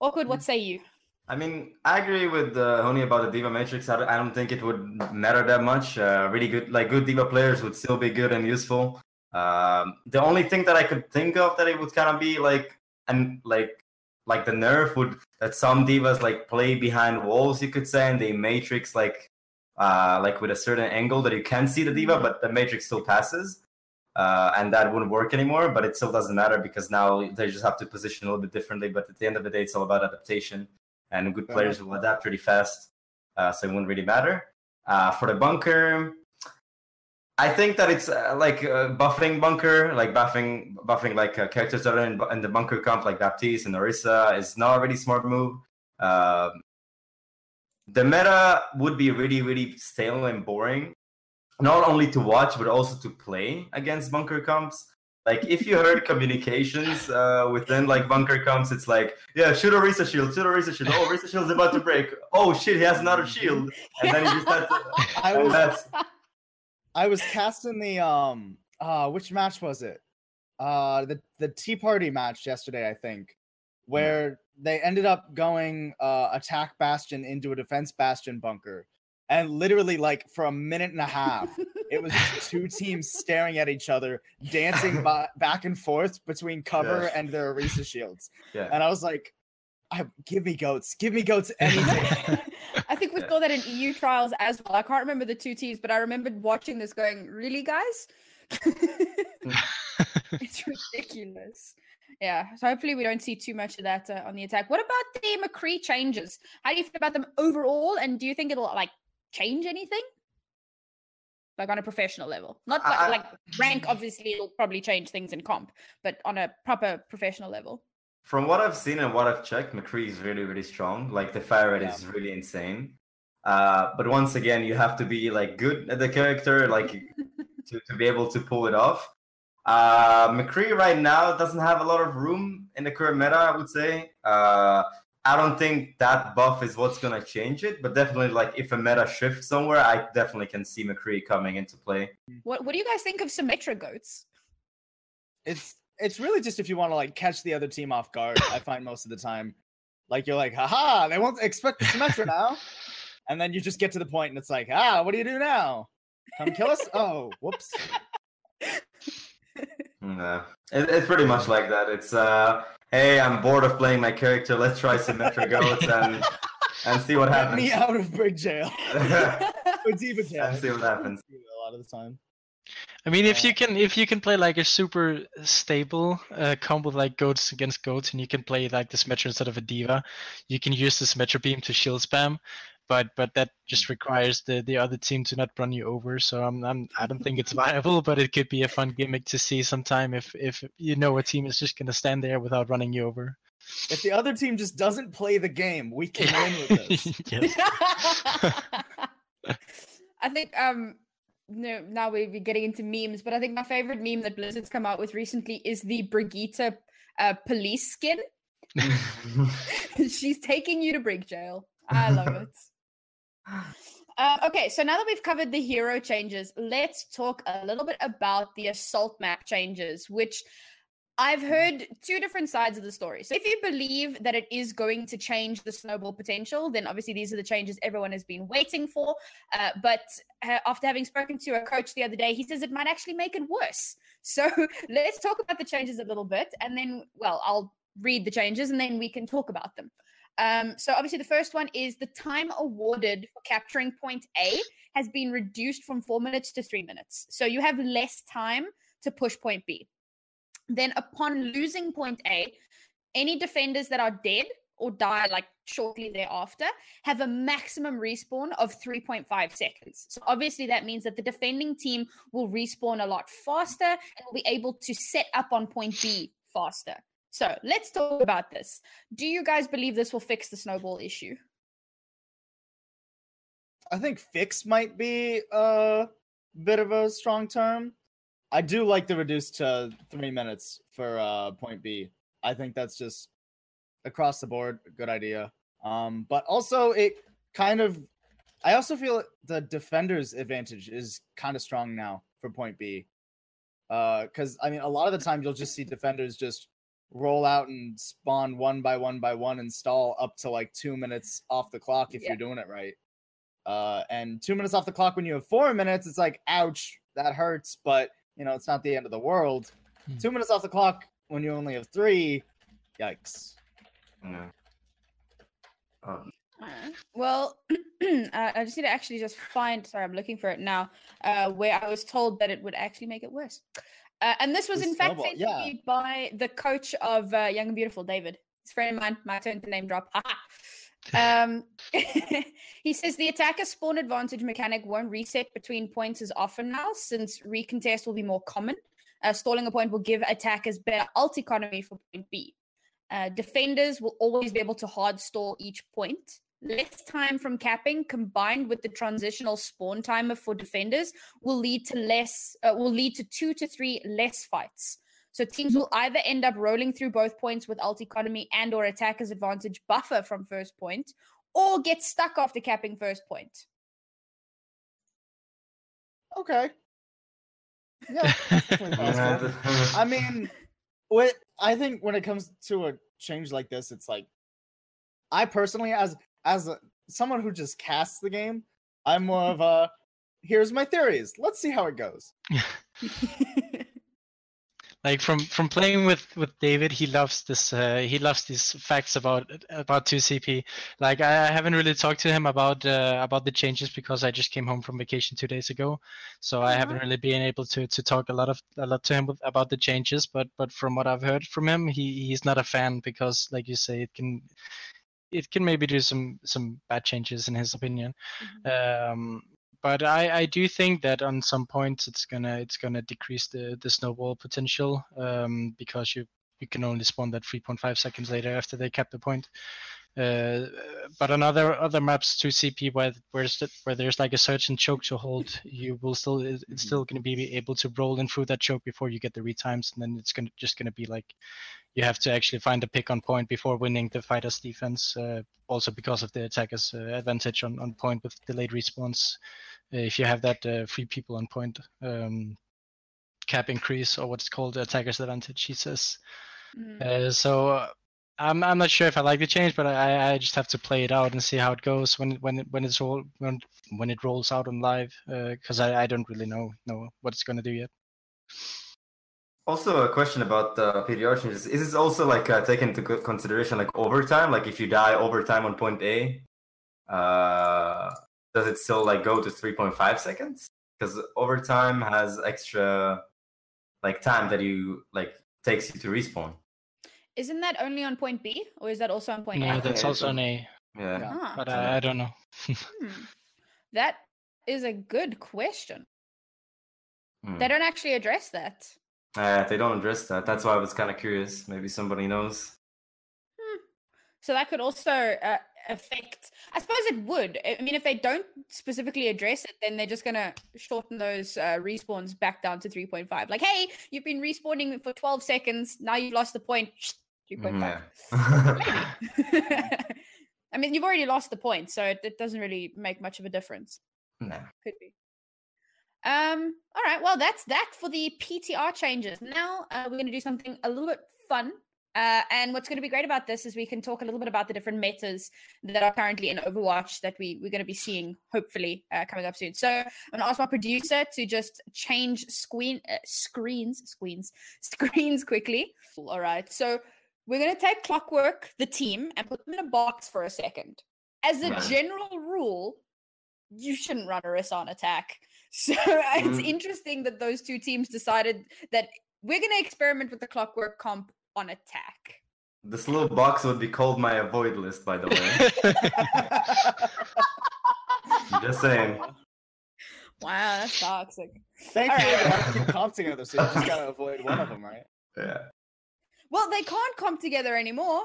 Awkward. What say you? I mean, I agree with uh, Hunni about the Diva Matrix. I don't, I don't think it would matter that much. Uh, really good, like good Diva players would still be good and useful. Um, the only thing that I could think of that it would kind of be like, and like, like the nerf would that some divas like play behind walls, you could say, and they matrix like, uh, like with a certain angle that you can see the diva, but the matrix still passes. Uh, and that wouldn't work anymore, but it still doesn't matter because now they just have to position a little bit differently. But at the end of the day, it's all about adaptation and good players will adapt pretty fast, uh, so it won't really matter. Uh, for the bunker, I think that it's uh, like uh, buffing bunker, like buffing buffing like uh, characters that are in, in the bunker comp, like Baptiste and Orisa, is not a really smart move. Um, the meta would be really, really stale and boring, not only to watch but also to play against bunker comps. Like if you heard communications uh, within like bunker comes, it's like, yeah, shoot a Orisa shield, shoot a Orisa shield. Oh, Orisa shield's about to break. Oh shit, he has another shield, and then he just to. I was that's I was casting the um uh which match was it? Uh the the Tea Party match yesterday, I think, where they ended up going uh attack bastion into a defense bastion bunker. And literally like for a minute and a half, it was two teams staring at each other, dancing ba- back and forth between cover Yes. and their Orisa shields. yeah. And I was like, I, give me goats, give me goats anything. I think we saw that in EU trials as well. I can't remember the two teams, but I remembered watching this going, really, guys? it's ridiculous. Yeah, so hopefully we don't see too much of that uh, on the attack. What about the McCree changes? How do you feel about them overall? And do you think it'll like change anything? Like on a professional level, not like, I- like rank. Obviously, it'll probably change things in comp, but on a proper professional level. From what I've seen and what I've checked, McCree is really, really strong. Like the fire rate Yeah. is really insane. Uh, but once again, you have to be like good at the character, like to, to be able to pull it off. Uh, McCree right now doesn't have a lot of room in the current meta, I would say. Uh, I don't think that buff is what's gonna change it, but definitely like if a meta shifts somewhere, I definitely can see McCree coming into play. What What do you guys think of Symmetra goats? It's it's really just if you want to like catch the other team off guard. I find most of the time, like you're like, haha, they won't expect the Symmetra now, and then you just get to the point and it's like, ah, what do you do now? Come kill us? Oh, whoops. No, it, it's pretty much like that. It's uh, hey, I'm bored of playing my character. Let's try Symmetra goats and and see what Get happens. me out of brig jail. or diva jail. And see what happens. A lot of the time. I mean, if you can, if you can play like a super stable uh, combo like goats against goats, and you can play like the Symmetra instead of a diva, you can use the Symmetra beam to shield spam. But but that just requires the the other team to not run you over. So I'm, I'm I don't think it's viable, but it could be a fun gimmick to see sometime if if you know a team is just gonna stand there without running you over. If the other team just doesn't play the game, we can win with this. I think um no now we're we're getting into memes, but I think my favorite meme that Blizzard's come out with recently is the Brigitte uh, police skin. She's taking you to brig jail. I love it. Uh, okay, so now that we've covered the hero changes, let's talk a little bit about the assault map changes, which I've heard two different sides of the story. So, if you believe that it is going to change the snowball potential, then obviously these are the changes everyone has been waiting for. Uh, but uh, after having spoken to a coach the other day, he says it might actually make it worse. So, let's talk about the changes a little bit, and then, well, I'll read the changes and then we can talk about them. Um, so obviously the first one is the time awarded for capturing point A has been reduced from four minutes to three minutes. So you have less time to push point B. Then upon losing point A, any defenders that are dead or die like shortly thereafter have a maximum respawn of 3.5 seconds. So obviously that means that the defending team will respawn a lot faster and will be able to set up on point B faster. So let's talk about this. Do you guys believe this will fix the snowball issue? I think fix might be a bit of a strong term. I do like the reduced to three minutes for uh, point B. I think that's just across the board good idea. Um, but also it kind of, I also feel the defender's advantage is kind of strong now for point B. Because I mean, a lot of the time you'll just see defenders just roll out and spawn one by one by one and stall up to like two minutes off the clock if Yeah. you're doing it right. Uh, and two minutes off the clock when you have four minutes, it's like, ouch, that hurts, but you know, it's not the end of the world. Hmm. Two minutes off the clock when you only have three, yikes. Yeah. Um, Alright. Well, uh, I just need to actually just find. Sorry, I'm looking for it now. Uh, where I was told that it would actually make it worse, uh, and this was The in fact sent to me by the coach of uh, Young and Beautiful, David. His friend of mine. My turn to name drop. Um, he says the attacker spawn advantage mechanic won't reset between points as often now, since recontest will be more common. Uh, stalling a point will give attackers better ult economy for point B. Uh, defenders will always be able to hard stall each point. Less time from capping combined with the transitional spawn timer for defenders will lead to less uh, will lead to two to three less fights. So teams will either end up rolling through both points with ult economy and or attackers advantage buffer from first point, or get stuck after capping first point. Okay. Yeah. yeah, I mean, what I think when it comes to a change like this, it's like I personally, as as a, someone who just casts the game, I'm more of a here's my theories. Let's see how it goes. like from from playing with with David, he loves this. Uh, he loves these facts about about 2CP. Like I, I haven't really talked to him about uh, about the changes because I just came home from vacation two days ago, so I haven't Uh-huh. really been able to to talk a lot of a lot to him with, about the changes. But but from what I've heard from him, he he's not a fan because, like you say, it can it can maybe do some some bad changes in his opinion. Um, but I, I do think that on some points it's gonna it's gonna decrease the, the snowball potential um, because you you can only spawn that 3.5 seconds later after they cap the point. Uh, but on other other maps 2CP where where's the, where there's like a certain choke to hold, you will still it's still going to be able to roll in through that choke before you get the retimes, and then it's gonna just going to be like you have to actually find a pick on point before winning the fighter's defense. Uh, also because of the attacker's uh, advantage on, on point with delayed response. Uh, if you have that uh, three people on point um, cap increase or what's called attacker's advantage, he says. Mm. so I'm I'm not sure if I like the change, but I I just have to play it out and see how it goes when when when it's all when when it rolls out on live because I I don't really know know what it's gonna do yet. Also, a question about the PTR changes. Is this also like uh, taken into consideration, like overtime? Like if you die overtime on point A, uh, does it still like go to three point five seconds? Because overtime has extra like time that you like takes you to respawn. Isn't that only on point B, or is that also on point No, A? No, that's also on A, Yeah. Yeah. Ah, but I, I don't know. hmm. That is a good question. Hmm. They don't actually address that. Uh, they don't address that. That's why I was kind of curious. Maybe somebody knows. So that could also uh, affect. I suppose it would. I mean, if they don't specifically address it, then they're just gonna shorten those uh, respawns back down to three point five. Like, hey, you've been respawning for twelve seconds. Now you've lost the point. Three point five. Mm, Yeah. I mean, you've already lost the point, so it, it doesn't really make much of a difference. nah. Could be. Um. All right. Well, that's that for the PTR changes. Now uh, we're going to do something a little bit fun. Uh, and what's going to be great about this is we can talk a little bit about the different metas that are currently in Overwatch that we we're going to be seeing hopefully uh, coming up soon. So I'm going to ask my producer to just change screen uh, screens screens screens quickly. All right. So we're going to take Clockwork, the team, and put them in a box for a second. As a Right. general rule, you shouldn't run a Rasan attack. So it's Mm. interesting that those two teams decided that we're going to experiment with the clockwork comp on attack. This little box would be called my avoid list, by the way. Just saying. Wow, that's toxic. Thank Alright. they have to keep comp together, so you just gotta avoid one of them, right? Yeah. Well, they can't comp together anymore.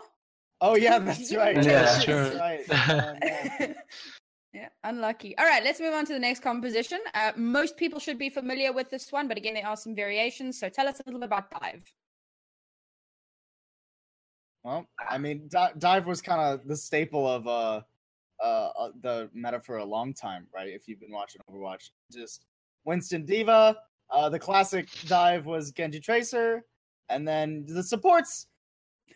Oh yeah, that's right. Yeah, that's sure. right. No. yeah, unlucky. All right, let's move on to the next composition. Uh, most people should be familiar with this one, but again, there are some variations. So tell us a little bit about Dive. Well, I mean, di- dive was kind of the staple of uh, uh, uh, the meta for a long time, right? If you've been watching Overwatch, just Winston Diva. Uh, the classic dive was Genji Tracer, and then the supports.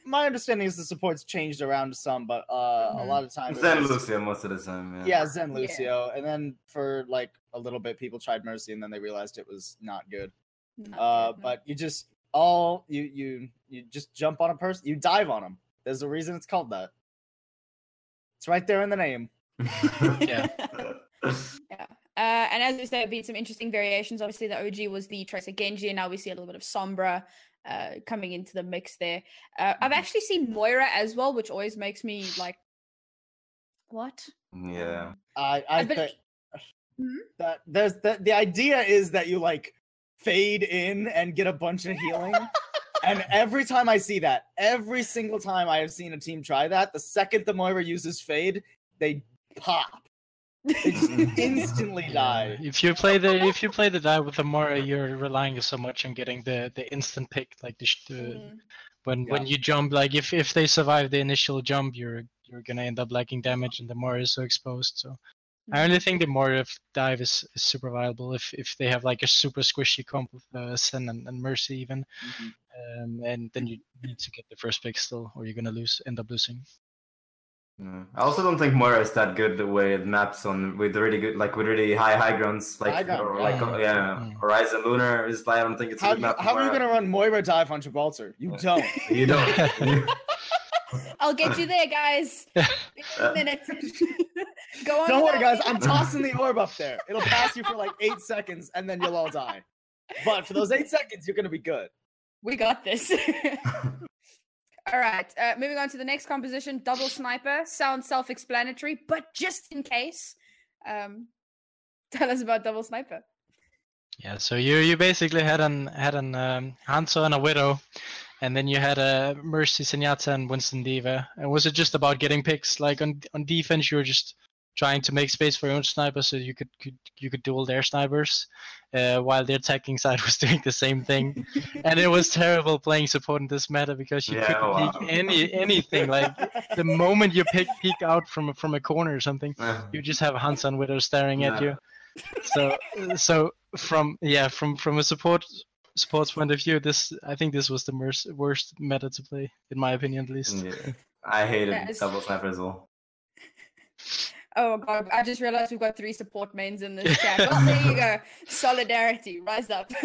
My understanding is the supports changed around some, but uh, a Mhm. lot of times Zen Lucio most of the time. Yeah. Yeah, Zen Yeah. Lucio, and then for like a little bit, people tried Mercy, and then they realized it was not good. Not Uh, good, no. but you just all you you you just jump on a person, you dive on them. There's a reason it's called that. It's right there in the name. Yeah. Uh, and as we said, there have been some interesting variations. Obviously, the OG was the Tracer Genji, and now we see a little bit of Sombra uh, coming into the mix there. Uh, I've Mhm. actually seen Moira as well, which always makes me like, what? yeah. I I but- think Mhm. that there's the the idea is that you like fade in and get a bunch of healing. and every time I see that, every single time I have seen a team try that, the second the Moira uses fade, they pop. They instantly die. If you play the if you play the die with the Moira, you're relying so much on getting the the instant pick, like the, sh- the Mm. when Yeah. when you jump. Like if if they survive the initial jump, you're you're gonna end up lacking damage, and the Moira is so exposed. So I only think the Moira f- dive is, is super viable if if they have like a super squishy comp with uh, Zen and, and Mercy even, Mhm. um, and then you need to get the first pick still, or you're gonna lose end up losing. Yeah. I also don't think Moira is that good with maps on with really good like with really high high grounds like High ground, or like yeah. yeah Mm. Horizon Lunar is like I don't think it's a How, good you, map. how are you gonna run Moira dive on Gibraltar? You Yeah. don't. You don't. I'll get you there, guys. In a minute. Go on. Don't worry, guys. me. I'm tossing the orb up there. It'll pass you for like eight seconds, and then you'll all die. But for those eight seconds, you're gonna be good. We got this. All right. Uh, moving on to the next composition, double sniper. Sounds self-explanatory, but just in case, um, tell us about double sniper. Yeah, so you you basically had an had an um, Hanzo and a Widow, and then you had uh, Mercy Zenyatta and Winston D.Va. And was it just about getting picks? Like on on defense, you were just trying to make space for your own snipers so you could, could you could duel their snipers, uh, while the attacking side was doing the same thing. and it was terrible playing support in this meta because you Yeah, couldn't wow. peek any anything. Like the moment you pick peek out from a- from a corner or something, you just have Hans and Widow staring at you. So so from yeah from from a support support's point of view, this I think this was the worst worst meta to play in my opinion at least. yeah. I hated That is- double sniper as well. Oh god, I just realized we've got three support mains in this chat. Oh, there you go. Solidarity, rise up.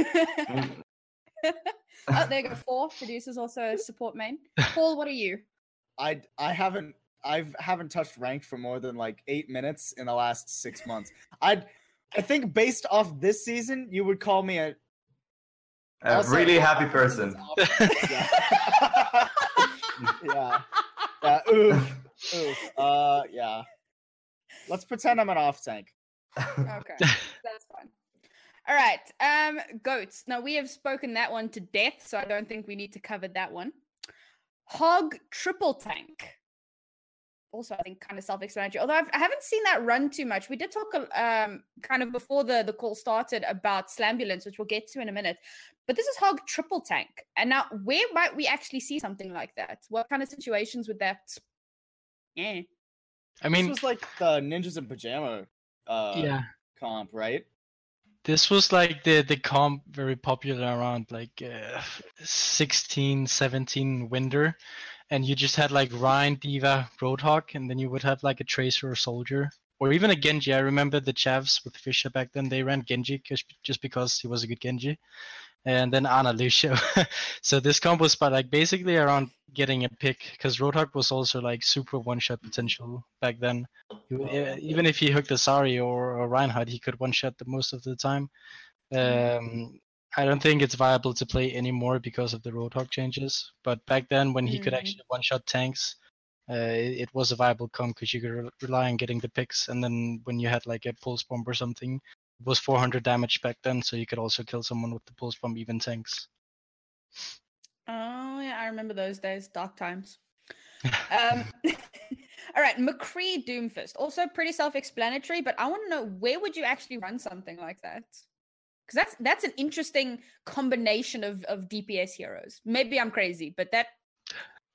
Oh, there you go. Four producers also support main. Paul, what are you? I I haven't I haven't touched ranked for more than like eight minutes in the last six months. I I think based off this season, you would call me a A also- really happy person. yeah. yeah. Yeah. Oof. Oof. Uh yeah. Let's pretend I'm an off tank. Okay, that's fine. All right, um, goats. Now we have spoken that one to death, so I don't think we need to cover that one. Hog triple tank. Also, I think kind of self-explanatory. Although I've, I haven't seen that run too much. We did talk um kind of before the the call started about Slambulance, which we'll get to in a minute. But this is Hog triple tank, and now where might we actually see something like that? What kind of situations would that? Yeah. I This mean, was like the ninjas in pajama uh yeah, comp, right? this was like the the comp very popular around like uh, 16, 17 winter, and you just had like Rein, Diva, Roadhog, and then you would have like a Tracer or Soldier. Or even a Genji. I remember the Chavs with Fisher back then. They ran Genji just because he was a good Genji. And then Ana Lucio. so this combo was but like basically around getting a pick because Roadhog was also like super one shot potential back then. He would- even if he hooked a Sari or, or Reinhardt, he could one shot the most of the time. Um, I don't think it's viable to play anymore because of the Roadhog changes. But back then, when he could Mhm. actually one shot tanks, uh, it, it was a viable comp because you could re- rely on getting the picks. And then when you had like a pulse bomb or something, it was 400 damage back then, so you could also kill someone with the pulse bomb, even tanks. Oh yeah, I remember those days, dark times. Um, all right, McCree Doomfist, also pretty self-explanatory, but I want to know where would you actually run something like that? Because that's that's an interesting combination of of DPS heroes. Maybe I'm crazy, but that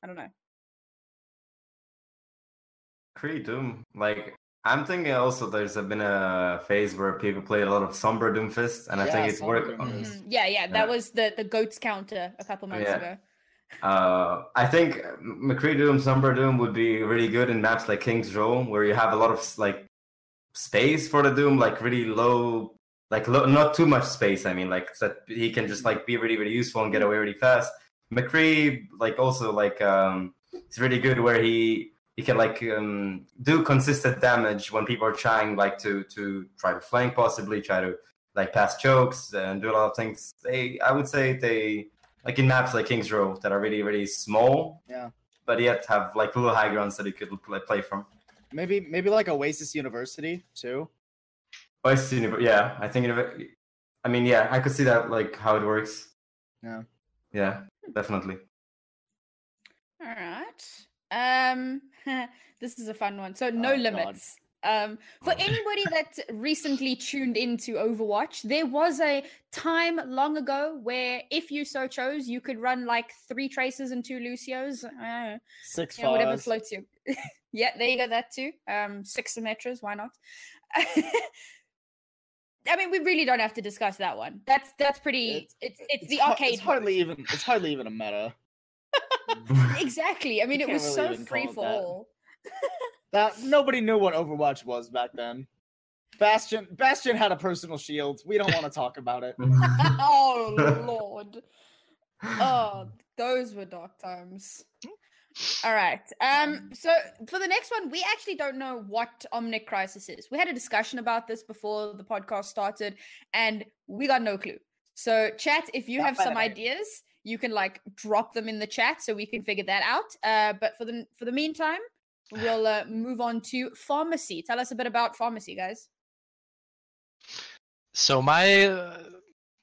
I don't know. Creed Doom. Like I'm thinking also there's been a phase where people play a lot of Sombra Doomfist, and I think it's Sombra work. Doomfist. Mhm. Yeah, yeah, that Yeah. was the the goats counter a couple months Yeah. ago. Uh, I think McCree Doom, Sombra Doom would be really good in maps like King's Row, where you have a lot of like space for the Doom, like really low, like low, not too much space. I mean, like so that he can just like be really, really useful and get away really fast. McCree, like also like um, it's really good where he he can like um, do consistent damage when people are trying like to to try to flank, possibly try to like pass chokes and do a lot of things. They, I would say they like in maps like Kings Row that are really really small. Yeah. But yet have like little high grounds that you could play, play from. Maybe maybe like Oasis University too. oasis university Yeah, I think. univer- I mean, yeah, I could see that like how it works. Yeah. Yeah, definitely. All right. Um, this is a fun one. So no Oh, God. limits. Um, for anybody that recently tuned into Overwatch, there was a time long ago where, if you so chose, you could run like three traces and two Lucios. Uh, Six yeah, whatever floats you. yeah, there you go. That too. Um, six Symmetras. Why not? I mean, we really don't have to discuss that one. That's that's pretty. It's- It's it's, It's the arcade. It's hardly even. It's hardly even a meta. exactly. I mean, You it was can't so really free it for that. all. That nobody knew what Overwatch was back then. Bastion Bastion had a personal shield. We don't want to talk about it. oh lord. Oh, those were dark times. All right. Um. So for the next one, we actually don't know what Omnic Crisis is. We had a discussion about this before the podcast started, and we got no clue. So, chat, if you Not have some bad. ideas, you can like drop them in the chat so we can figure that out. Uh, but for the for the meantime, we'll uh, move on to pharmacy. Tell us a bit about pharmacy, guys. So my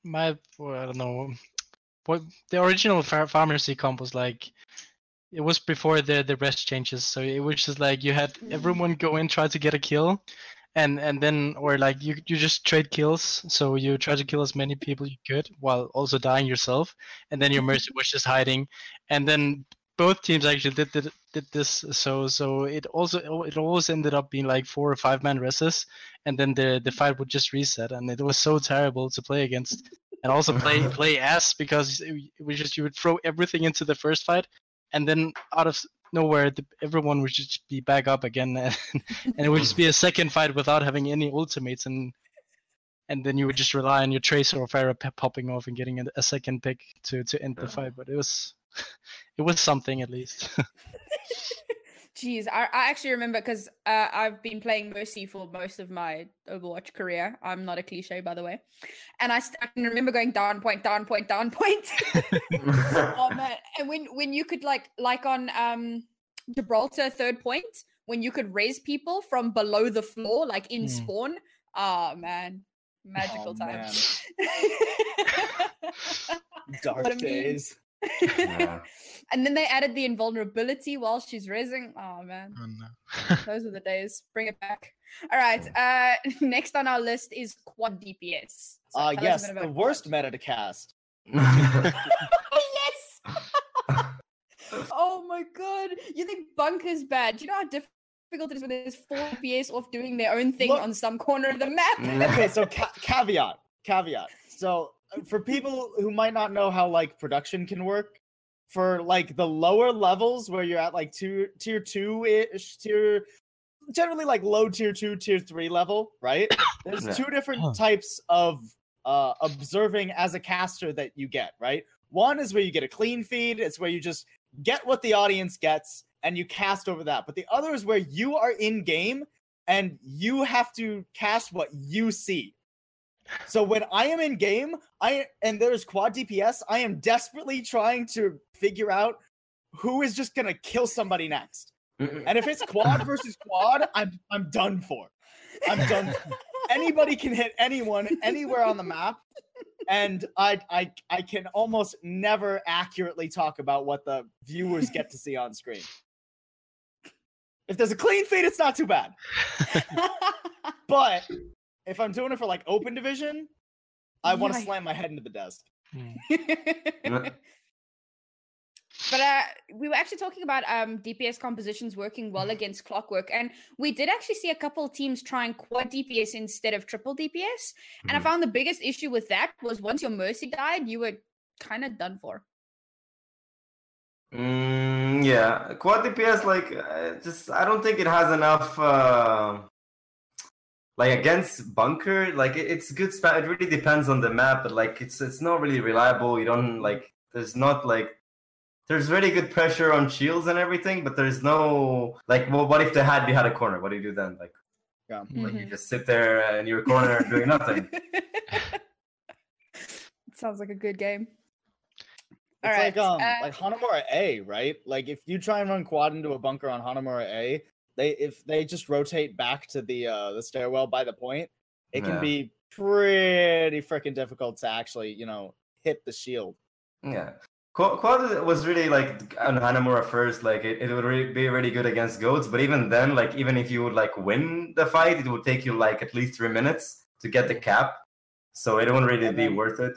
my well, I don't know what the original Ph- pharmacy comp was like. It was before the the rest changes, so it was just like you had Mm. everyone go in try to get a kill, and and then or like you you just trade kills, so you try to kill as many people you could while also dying yourself, and then your mercy was just hiding, and then both teams actually did did, did this, so so it also it always ended up being like four or five man resses, and then the the fight would just reset, and it was so terrible to play against, and also play play as because it was just you would throw everything into the first fight, and then out of nowhere the, everyone would just be back up again, and, and it would just be a second fight without having any ultimates, and and then you would just rely on your tracer or pe- popping off and getting a, a second pick to to end the fight. But it was it was something at least. Jeez, I, I actually remember because uh, I've been playing Mercy for most of my Overwatch career. I'm not a cliche, by the way. And I, st- I can remember going down point, down point, down point. oh man! And when when you could like like on um Gibraltar third point, when you could raise people from below the floor, like in Hmm. spawn. Oh man, magical Oh, times. Dark What a meme. days. Yeah. and then they added the invulnerability while she's raising. Oh man. oh no. Those were the days. Bring it back. All right. Uh, next on our list is quad DPS. So Uh, tell us a yes, the about worst meta to cast. yes. oh my god! You think bunker's bad? Do you know how difficult it is when there's four DPS off doing their own thing Look- on some corner of the map? okay, so ca- caveat, caveat. So for people who might not know how like production can work, for like the lower levels where you're at like two tier two ish tier, generally like low tier two tier three level, right? There's two different types of uh observing as a caster that you get, right? One is where you get a clean feed. It's where you just get what the audience gets and you cast over that. But the other is where you are in game and you have to cast what you see. So when I am in game, I and there's quad DPS, I am desperately trying to figure out who is just gonna kill somebody next. And if it's quad versus quad, I'm I'm done for. I'm done. Anybody can hit anyone anywhere on the map, and I I I can almost never accurately talk about what the viewers get to see on screen. If there's a clean feed, it's not too bad. But if I'm doing it for like open division, I want to Yikes. slam my head into the desk. Hmm. but uh, we were actually talking about um, DPS compositions working well against Clockwork, and we did actually see a couple of teams trying quad DPS instead of triple DPS. And I Mhm. found the biggest issue with that was once your Mercy died, you were kind of done for. Mm, yeah, quad DPS like uh, just I don't think it has enough. Uh, like against bunker, like it, it's good. Spa- it really depends on the map, but like it's it's not really reliable. You don't like there's not like there's really good pressure on shields and everything, but there's no like. Well, what if they had you had a corner? What do you do then? Like, Yeah. like you Mhm. just sit there in your corner doing nothing. Sounds like a good game. All It's right. like um uh, like Hanamura A, right? Like if you try and run quad into a bunker on Hanamura A, they if they just rotate back to the uh the stairwell by the point, it can Yeah. be pretty freaking difficult to actually, you know, hit the shield. Yeah. Quad, was really like on Hanamura first, like it, it would really be really good against goats, but even then, like even if you would like win the fight, it would take you like at least three minutes to get the cap. So it wouldn't really And be worth it.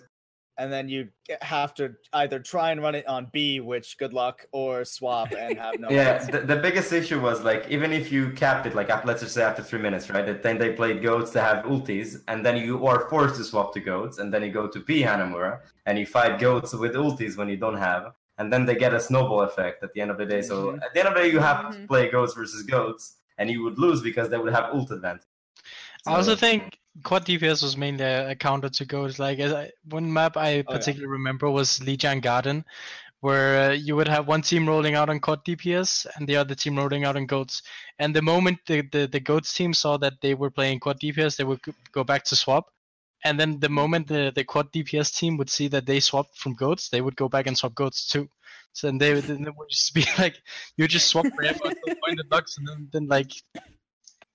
And then you have to either try and run it on B, which good luck, or swap and have no yeah, the, the biggest issue was like even if you capped it like let's just say after three minutes, right? Then they played goats to have ultis, and then you are forced to swap to goats, and then you go to P Hanamura and you fight goats with ultis when you don't have, and then they get a snowball effect at the end of the day. So Mhm. at the end of the day, you have to Mhm. play goats versus goats, and you would lose because they would have ult advantage. I also think quad DPS was mainly a, a counter to goats. Like as I, one map I Oh, yeah. particularly remember was Lijiang Garden, where uh, you would have one team rolling out on quad DPS and the other team rolling out on goats. And the moment the, the, the goats team saw that they were playing quad DPS, they would go back to swap. And then the moment the, the quad DPS team would see that they swapped from goats, they would go back and swap goats too. So then they, would- then it would just be like you just swap forever until point the ducks, and then, then like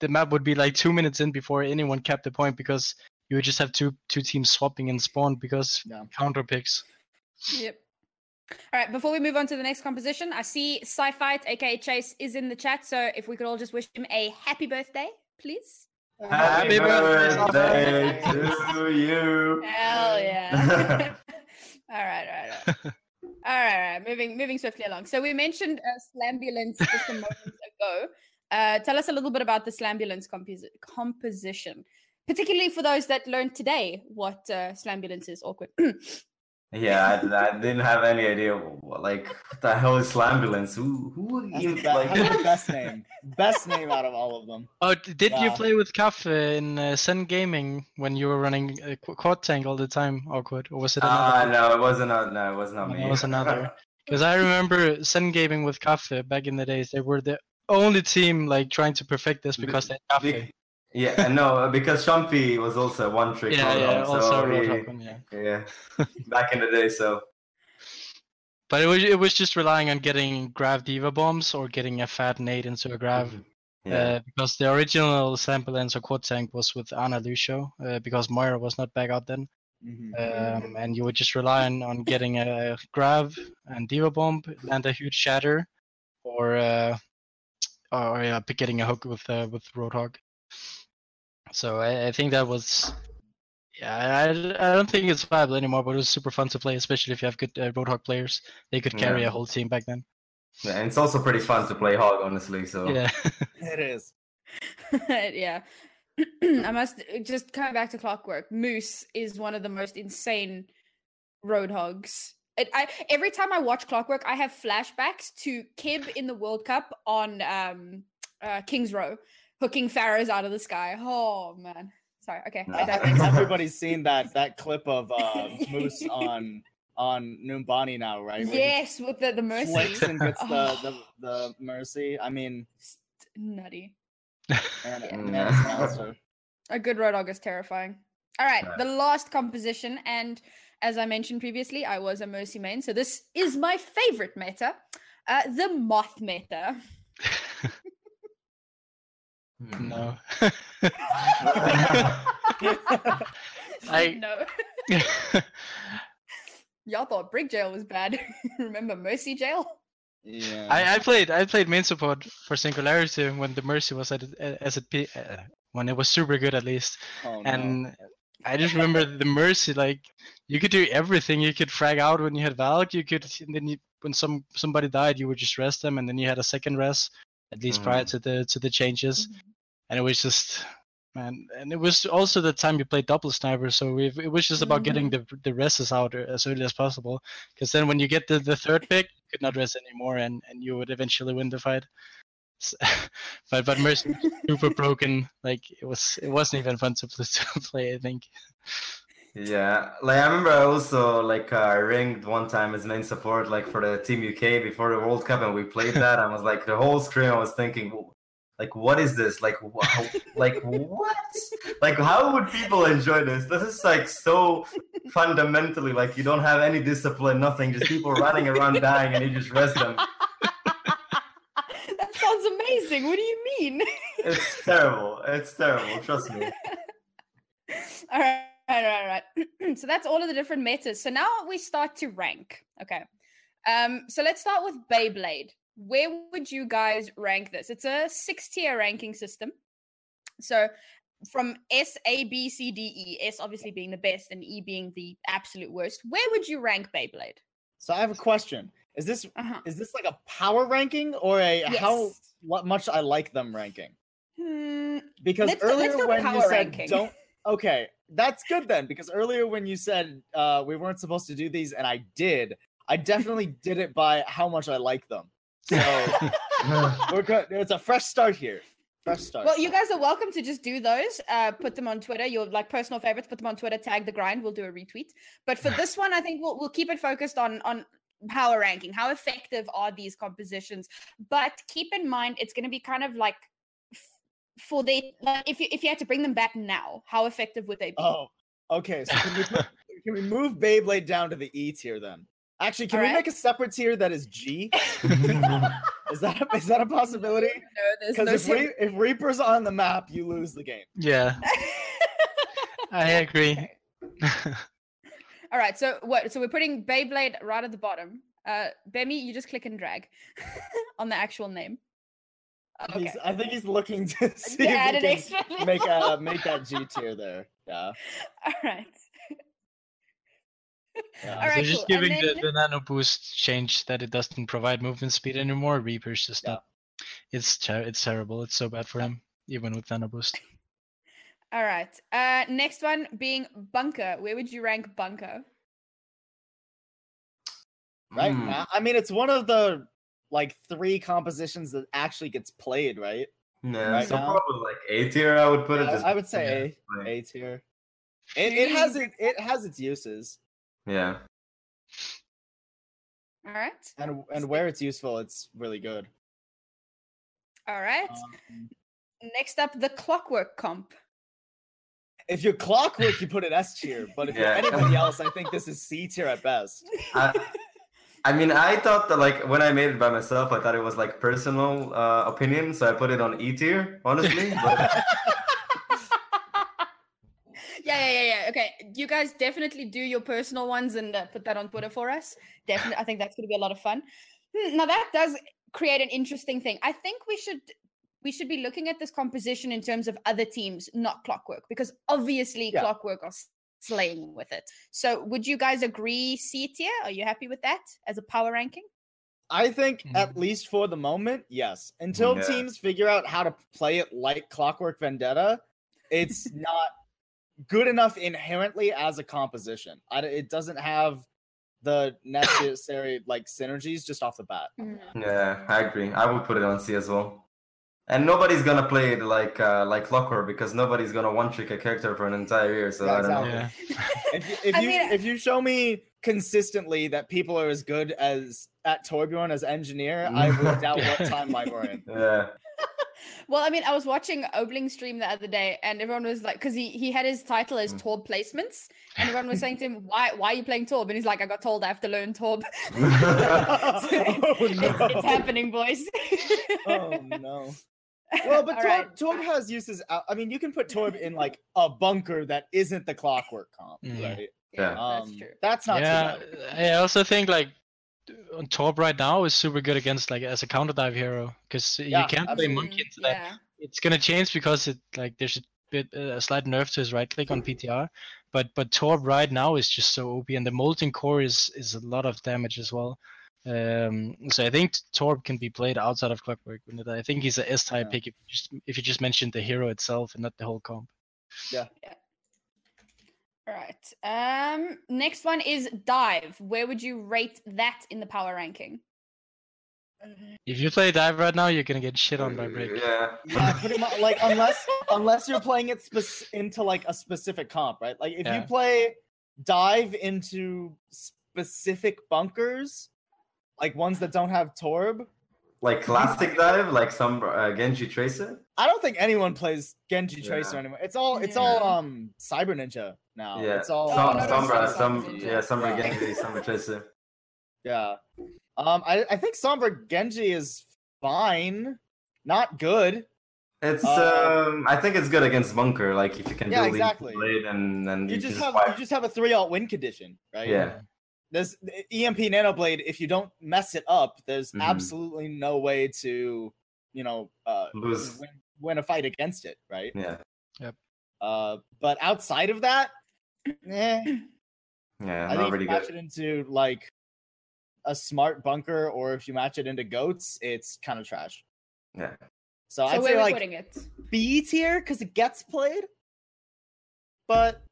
the map would be like two minutes in before anyone kept the point because you would just have two two teams swapping and spawn because Yeah. counter picks. Yep. All right, before we move on to the next composition, I see Sci Fight, aka Chase, is in the chat. So if we could all just wish him a happy birthday, please. Happy Happy birthday. birthday to you. Hell yeah. all right, all right, all right. All right, all right. Moving, moving swiftly along. So we mentioned uh, Slambulance just a moment ago. Uh, tell us a little bit about the Slambulance compos- composition, particularly for those that learned today what uh, Slambulance is. Awkward. Yeah, I, I didn't have any idea. What, like, what the hell is Slambulance? Who, who That's even the, be- that's the like? best name. Best name out of all of them. Oh, d- did you play with Kaffe in uh, Zen Gaming when you were running uh, Qu- Quad Tank all the time, Awkward? Or was it Ah, another? no, it wasn't. A, no, it was not me. it was another. Because I remember Zen Gaming with Kaffe back in the days. They were the only team like trying to perfect this Be- because they had Kaffe. Yeah, no, because Shumpy was also one trick. Yeah, yeah, Roadhog, also so Roadhog he- one, yeah. yeah, back in the day. So But it was it was just relying on getting Grav Diva bombs or getting a fat nade into a Grav. yeah, Uh, because the original sample lens or quad tank was with Ana Lucio, uh, because Moira was not back out then. Mhm. Um, and you would just rely on, on getting a Grav and Diva Bomb, land a huge shatter, or uh, or yeah, getting a hook with uh, with Roadhog. So I, I think that was, yeah, I, I don't think it's viable anymore, but it was super fun to play, especially if you have good uh, Roadhog players. They could carry Yeah. a whole team back then. yeah, and it's also pretty fun to play Hog, honestly. So Yeah. It is. yeah. I must just coming back to Clockwork. Moose is one of the most insane roadhogs. It, I every time I watch Clockwork, I have flashbacks to Kib in the World Cup on um, uh, Kings Row, hooking Pharahs out of the sky. Oh man, sorry. Okay, I I digress. think everybody's seen that that clip of uh, Moose on on Numbani now, right? Where he yes, with the the mercy. flicks and gets the, Oh. the the mercy. I mean, Nutty. man, Yeah. man. A good roadhog is terrifying. All right, Right. the last composition, and as I mentioned previously, I was a Mercy main, so this is my favorite meta, uh, the Moth meta. Hmm. no. I- no, y'all thought Brig Jail was bad. Remember Mercy Jail? Yeah. I, I played I played main support for Singularity when the Mercy was at it- as it uh, when it was super good at least, oh, no. and I just remember the Mercy like you could do everything. You could frag out when you had Valk. You could and then you, when some somebody died, you would just rest them, and then you had a second rest at least prior mm. to the to the changes, mm-hmm. and it was just man. And it was also the time you played double sniper, so we, it was just about getting mm-hmm. the the rests out uh, as early as possible. Because then when you get the, the third pick, you could not rest anymore, and, and you would eventually win the fight. S- but but Mercy was super broken. Like it was it wasn't even fun to, to play. I think. Yeah, like I remember I also like uh, ringed one time as main support like for the Team UK before the World Cup, and we played that. I was like the whole stream, I was thinking, like, what is this? Like, wow, like what? Like, how would people enjoy this? This is like so fundamentally like you don't have any discipline, nothing, just people running around dying, and you just rest them. that sounds amazing. What do you mean? It's terrible. It's terrible. Trust me. all right, all right, all right. so that's all of the different metas. So now we start to rank. Okay. Um, so let's start with Beyblade. Where would you guys rank this? It's a six tier ranking system. So from S, A, B, C, D, E, S obviously being the best and E being the absolute worst. Where would you rank Beyblade? So I have a question. Is this Uh-huh. is this like a power ranking or a how what much I like them ranking? Hmm, Because Let's do- let's earlier when you said ranking. don't okay, that's good then. Because earlier when you said uh, we weren't supposed to do these and I did, I definitely did it by how much I like them. So we're good. It's a fresh start here. Fresh start. Well, you guys are welcome to just do those. Uh, put them on Twitter. Your like personal favorites. Put them on Twitter. Tag the grind. We'll do a retweet. But for this one, I think we'll we'll keep it focused on on power ranking. How effective are these compositions? But keep in mind, it's going to be kind of like f- for the like if you if you had to bring them back now, how effective would they be? Oh, okay. So can we put, can we move Beyblade down to the E tier then? Actually, can we Alright. make a separate tier that is G? Is that a, is that a possibility? No, there's Because no if, separate- Re- if Reaper's on the map, you lose the game. yeah, I agree. All right. So what? So we're putting Beyblade right at the bottom. Uh, Bemi, you just click and drag on the actual name. Okay. He's, I think he's looking to see To add if an he extra can make level. uh, make that G tier there. Yeah. All right. yeah. All right, so just cool. Giving then- the, the nano boost change that it doesn't provide movement speed anymore. Reaper's just Yeah. not. It's ter- it's terrible. It's so bad for him, even with nano boost. All right. Uh, next one being bunker. Where would you rank bunker? Right Hmm. now, I mean, it's one of the like three compositions that actually gets played, right? No, Right so now? probably like A tier. I would put it. Just I would say A, A tier. It, it has it it has its uses, Yeah. All right. and and where it's useful, it's really good. All right. Um, Next up, the clockwork comp. if you're clockwork, you put it S tier, but if Yeah. you're anybody else, I think this is C tier at best. I, I mean, I thought that like when I made it by myself, I thought it was like personal uh, opinion, so I put it on E tier, honestly. But yeah, yeah, yeah, yeah. Okay, you guys definitely do your personal ones and uh, put that on Twitter for us. Definitely, I think that's going to be a lot of fun. Hmm, Now that does create an interesting thing. I think we should we should be looking at this composition in terms of other teams, not Clockwork, because obviously Yeah. Clockwork are slaying with it. So, would you guys agree C tier? Are you happy with that as a power ranking? I think at Mhm. least for the moment, yes. Until Yeah. teams figure out how to play it like Clockwork Vendetta, it's not good enough inherently as a composition. I d it doesn't have the necessary like synergies just off the bat. yeah, I agree. I would put it on C as well. And nobody's gonna play it like uh, like Clockwork because nobody's gonna one trick a character for an entire year. So Yeah, I don't know. Yeah. If you, if I you mean- if you show me consistently that people are as good as at Torbjorn as engineer, I will doubt what timeline we're in. Yeah. Well, I mean, I was watching Obling stream the other day, and everyone was like, because he he had his title as Mm. Torb placements, and everyone was saying to him, "Why why are you playing Torb?" And he's like, "I got told I have to learn Torb." oh, it's, no. it's happening, boys. Oh no. Well, but All Torb, right. Torb has uses. out- I mean, you can put Torb in like a bunker that isn't the clockwork comp, Mhm. right? Yeah. that's Um, true. That's not yeah, too. I also think like on top right now is super good against like as a counter dive hero because Yeah, you can't play absolutely. monkey into that. Yeah. It's gonna change because it like there's a bit uh, a slight nerf to his right click on PTR, but but Torb right now is just so OP and the molten core is is a lot of damage as well. Um, so I think Torb can be played outside of Clockwork. and I think he's a S type Yeah. pick if you just if you just mentioned the hero itself and not the whole comp. Yeah. All right. Um. Next one is dive. Where would you rate that in the power ranking? If you play dive right now, you're gonna get shit on by break. Yeah. Yeah, pretty much. Like unless unless you're playing it spec- into like a specific comp, right? Like if you play dive into specific bunkers, like ones that don't have Torb, Like classic dive, like some uh, Genji Tracer. I don't think anyone plays Genji Tracer Yeah. anymore. It's all it's all um Cyber Ninja now. yeah. It's all some, no, no, Sombra, some- some, some- yeah, Sombra Yeah. Genji, Sombra Tracer. Yeah. Um, I, I think Sombra Genji is fine. Not good. It's Uh, um, I think it's good against bunker. Like if you can Yeah, build the exactly. blade and and You you, just have fire. you just have a three ult win condition, right? Yeah. There's EMP Nanoblade, if you don't mess it up, there's Mhm. absolutely no way to, you know, uh lose. win, win a fight against it, right? Yeah, Yep. Uh but outside of that, eh, yeah, I not think if really you match good. it into like a smart bunker or if you match it into goats, it's kind of trash. Yeah, So, So I'd where say are we like putting it? B tier because it gets played. But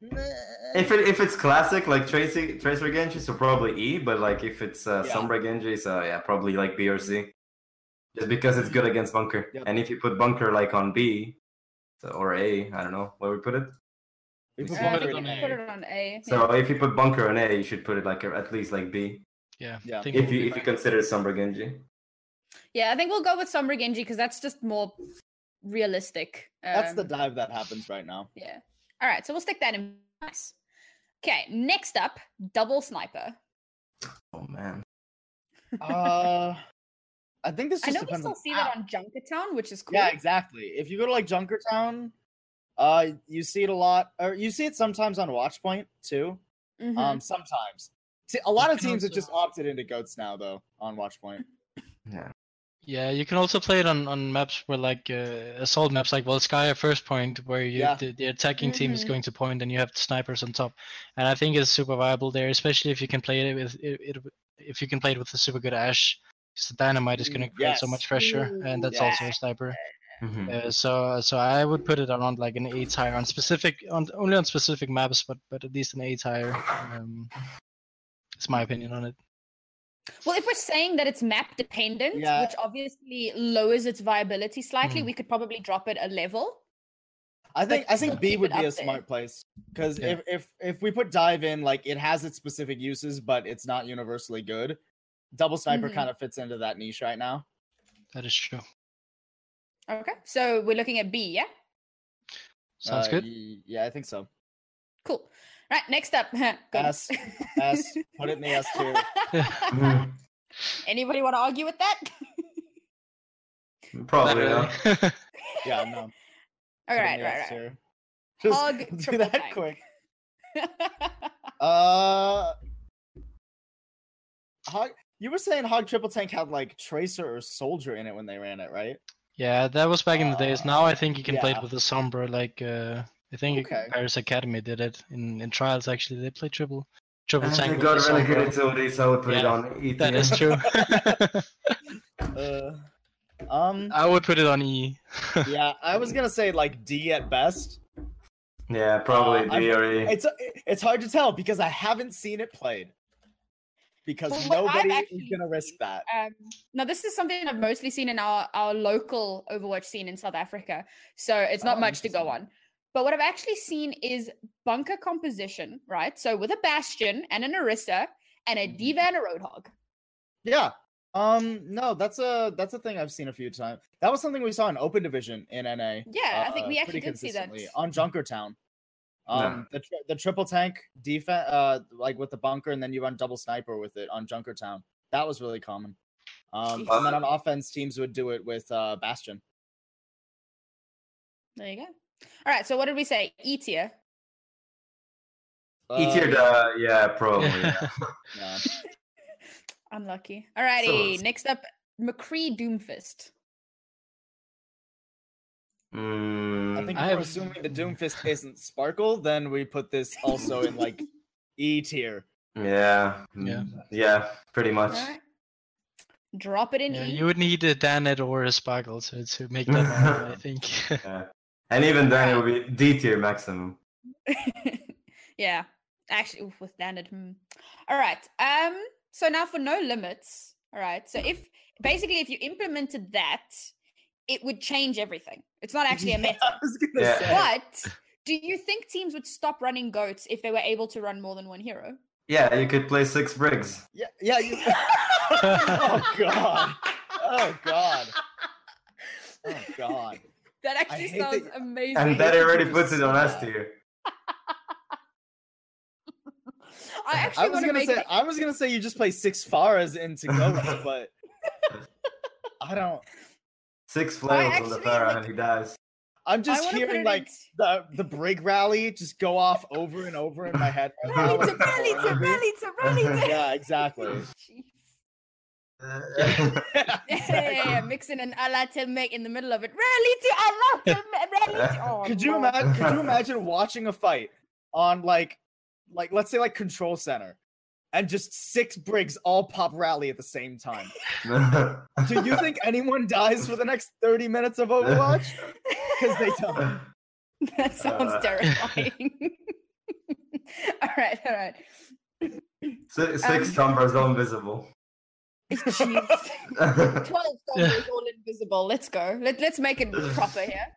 if it if it's classic like Tracy Tracer Genji, so probably E. But like if it's uh, Yeah. Sombra Genji, so yeah, probably like B or C. Just because it's good against bunker. Yep. And if you put bunker like on B, so, or A, I don't know where we put it. we put Uh, Uh, I on A. put it on A. So if you put bunker on A, you should put it like at least like B. Yeah. Yeah. If we'll you be if you consider Sombra Genji. Yeah, I think we'll go with Sombra Genji because that's just more realistic. That's the Um, dive that happens right now. Yeah. All right, so we'll stick that in. Nice. Okay, next up, double sniper. Oh man. Uh, I think this I just know we still see that on Junkertown, which is cool. Yeah, exactly. If you go to like Junkertown, uh, you see it a lot, or you see it sometimes on Watchpoint too. Mhm. Um, sometimes. See, a lot of teams have just opted into goats now, though, on Watchpoint. yeah. Yeah, you can also play it on, on maps where like uh, assault maps like Volskaya first point where you Yeah. the, the attacking team is Mhm. going to point and you have snipers on top. And I think it's super viable there, especially if you can play it with it, it if you can play it with a super good Ash. Because the dynamite is going to create so much pressure, and that's also a sniper. Mhm. Uh, so so I would put it around like an A tier on specific on only on specific maps, but but at least an A tier. Um, it's my opinion on it. Well, if we're saying that it's map dependent, Yeah. which obviously lowers its viability slightly, Hmm. we could probably drop it a level. I think I think B would be a there. smart place because Yeah. if if if we put dive in, like it has its specific uses, but it's not universally good. Double sniper Mhm. kind of fits into that niche right now. That is true. Okay, so we're looking at B, yeah? Sounds Uh, good. y- Yeah, I think so. Cool. Right, next up. S, S, put it in the S tier. Anybody want to argue with that? Probably Not not. really. Yeah, no. All put it right, the right, right. Just Hog do that tank. quick. Uh, Hog. You were saying Hog Triple Tank had like Tracer or Soldier in it when they ran it, right? yeah, that was back in the days. Now I think you can play it with a Sombra. Like uh, I think Okay. Paris Academy did it in, in trials. Actually, they played triple triple And tank. they got the really good Sombra. utility, so I would put it on E. That tier. is true. Uh, um, I would put it on E. yeah, I was gonna say like D at best. Yeah, probably Uh, D or E. It's it's hard to tell because I haven't seen it played. Because Well, what I've nobody is gonna risk that. um, now, this is something I've mostly seen in our, our local Overwatch scene in South Africa. So it's not Oh, much to go on. But what I've actually seen is bunker composition, right? So with a Bastion and an Orisa and a Mhm. Diva and a Roadhog. Yeah. Um. No, that's a that's a thing I've seen a few times. That was something we saw in Open Division in NA. Yeah, I think uh, we actually pretty did see that. consistently on Junkertown. Um, Yeah. the tri- the triple tank defense, uh, like with the bunker, and then you run double sniper with it on Junkertown. That was really common. Um, and then on offense, teams would do it with uh Bastion. There you go. All right. So what did we say? E tier. E tier, Uh, yeah, probably. yeah. yeah. Unlucky. All righty. So- Next up, McCree Doomfist. Mm, I think I if we're have- assuming the Doomfist isn't Sparkle, then we put this also in like E tier. yeah, Yeah. mm, yeah, pretty much. All right. Drop it in Yeah, E. you would need a Danteh or a Sparkle to, to make that happen, I think. Yeah. And even then, it would be D tier maximum. yeah. Actually, oof, with standard. Hmm. All right. Um. So now for no limits. All right. So if basically if you implemented that, it would change everything. It's not actually a Yeah, meta. I was gonna Yeah. say. But do you think teams would stop running goats if they were able to run more than one hero? Yeah, you could play six Briggs. Yeah, yeah. You... oh god. Oh god. Oh god. That actually hate that sounds amazing. And that already puts it on us S tier. I I actually was want to gonna make say it. I was gonna say you just play six Pharahs into ghosts, but I don't. Six flails on the actually, Pharah like- and he dies. I'm just hearing like in- the the brig rally just go off over and over in my head. Rally to rally to rally to rally to. Yeah, exactly. Jeez. Yeah, uh, uh, yeah, yeah, mixing an Allah to make in the middle of it. Rally to Allah to ma- rally to. Oh, could you imagine? Could you imagine watching a fight on like, like let's say like Control Center, and just six brigs all pop rally at the same time? Do you think anyone dies for the next thirty minutes of Overwatch? Because they don't. That sounds Uh. terrifying. all right, all right. six six um, Sombras all invisible. Jeez. Twelve dollars all invisible. Let's go. Let, let's make it proper here.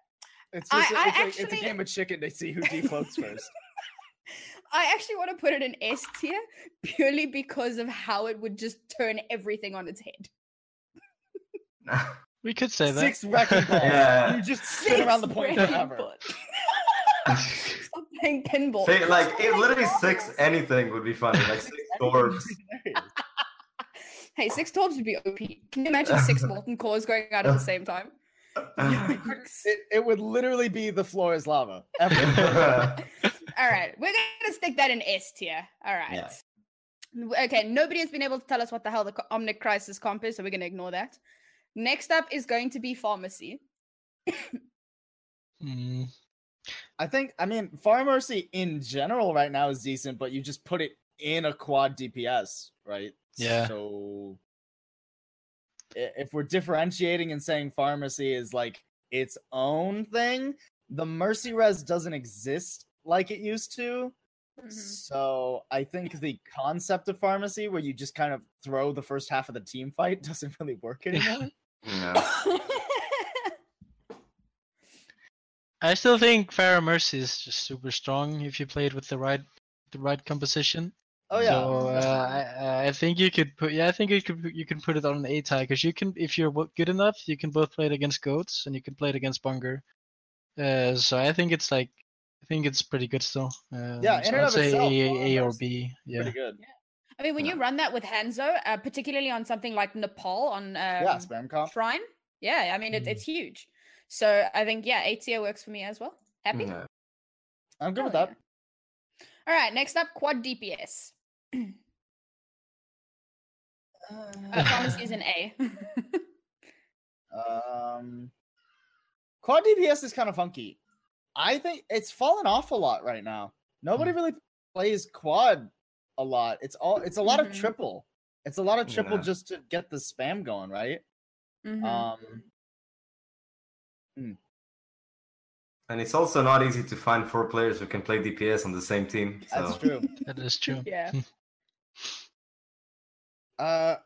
It's I- just a- I it's, a, it's a game of chicken to see who decloaks first. I actually want to put it in S tier purely because of how it would just turn everything on its head. we could say that. Six wrecking balls. Yeah. You just sit around the point Six forever. pinball. Stop playing pinball. Say, like it literally six anything would be funny. Like six orbs. Hey, six torbs would be OP. Can you imagine six molten cores going out at the same time? it, it would literally be the floor is lava. All right, we're gonna stick that in S tier. All right. Yeah. Okay, nobody has been able to tell us what the hell the co- Omnic Crisis comp is, so we're gonna ignore that. Next up is going to be pharmacy. Mm, I think I mean pharmacy in general right now is decent, but you just put it in a quad DPS, right? Yeah. So if we're differentiating and saying pharmacy is like its own thing, the mercy res doesn't exist like it used to. Mm-hmm. So I think the concept of pharmacy, where you just kind of throw the first half of the team fight, doesn't really work anymore. Yeah. I still think Pharah Mercy is just super strong if you play it with the right the right composition. Oh yeah, So uh, I, I think you could put yeah I think you could you can put it on an A tie because you can if you're good enough you can both play it against goats and you can play it against bunker. Uh, so I think it's like I think it's pretty good still. Uh, Yeah, so I'd say itself, A, A or B. Yeah. pretty good. Yeah. I mean, when Yeah. you run that with Hanzo, uh, particularly on something like Nepal on um, yeah, spam comp. Shrine, yeah, I mean, it, Mhm. it's huge. So I think, yeah, A tier works for me as well. Happy? Yeah. I'm good with Hell that. All right, next up, quad DPS. Uh, pharmacy is an A. Um, quad DPS is kind of funky. I think it's fallen off a lot right now. Nobody Hmm. really plays quad a lot. It's all it's a lot Mhm. of triple. It's a lot of triple Yeah. just to get the spam going, right? Mhm. Um, And it's also not easy to find four players who can play DPS on the same team. So that's true. That is true. yeah. Uh,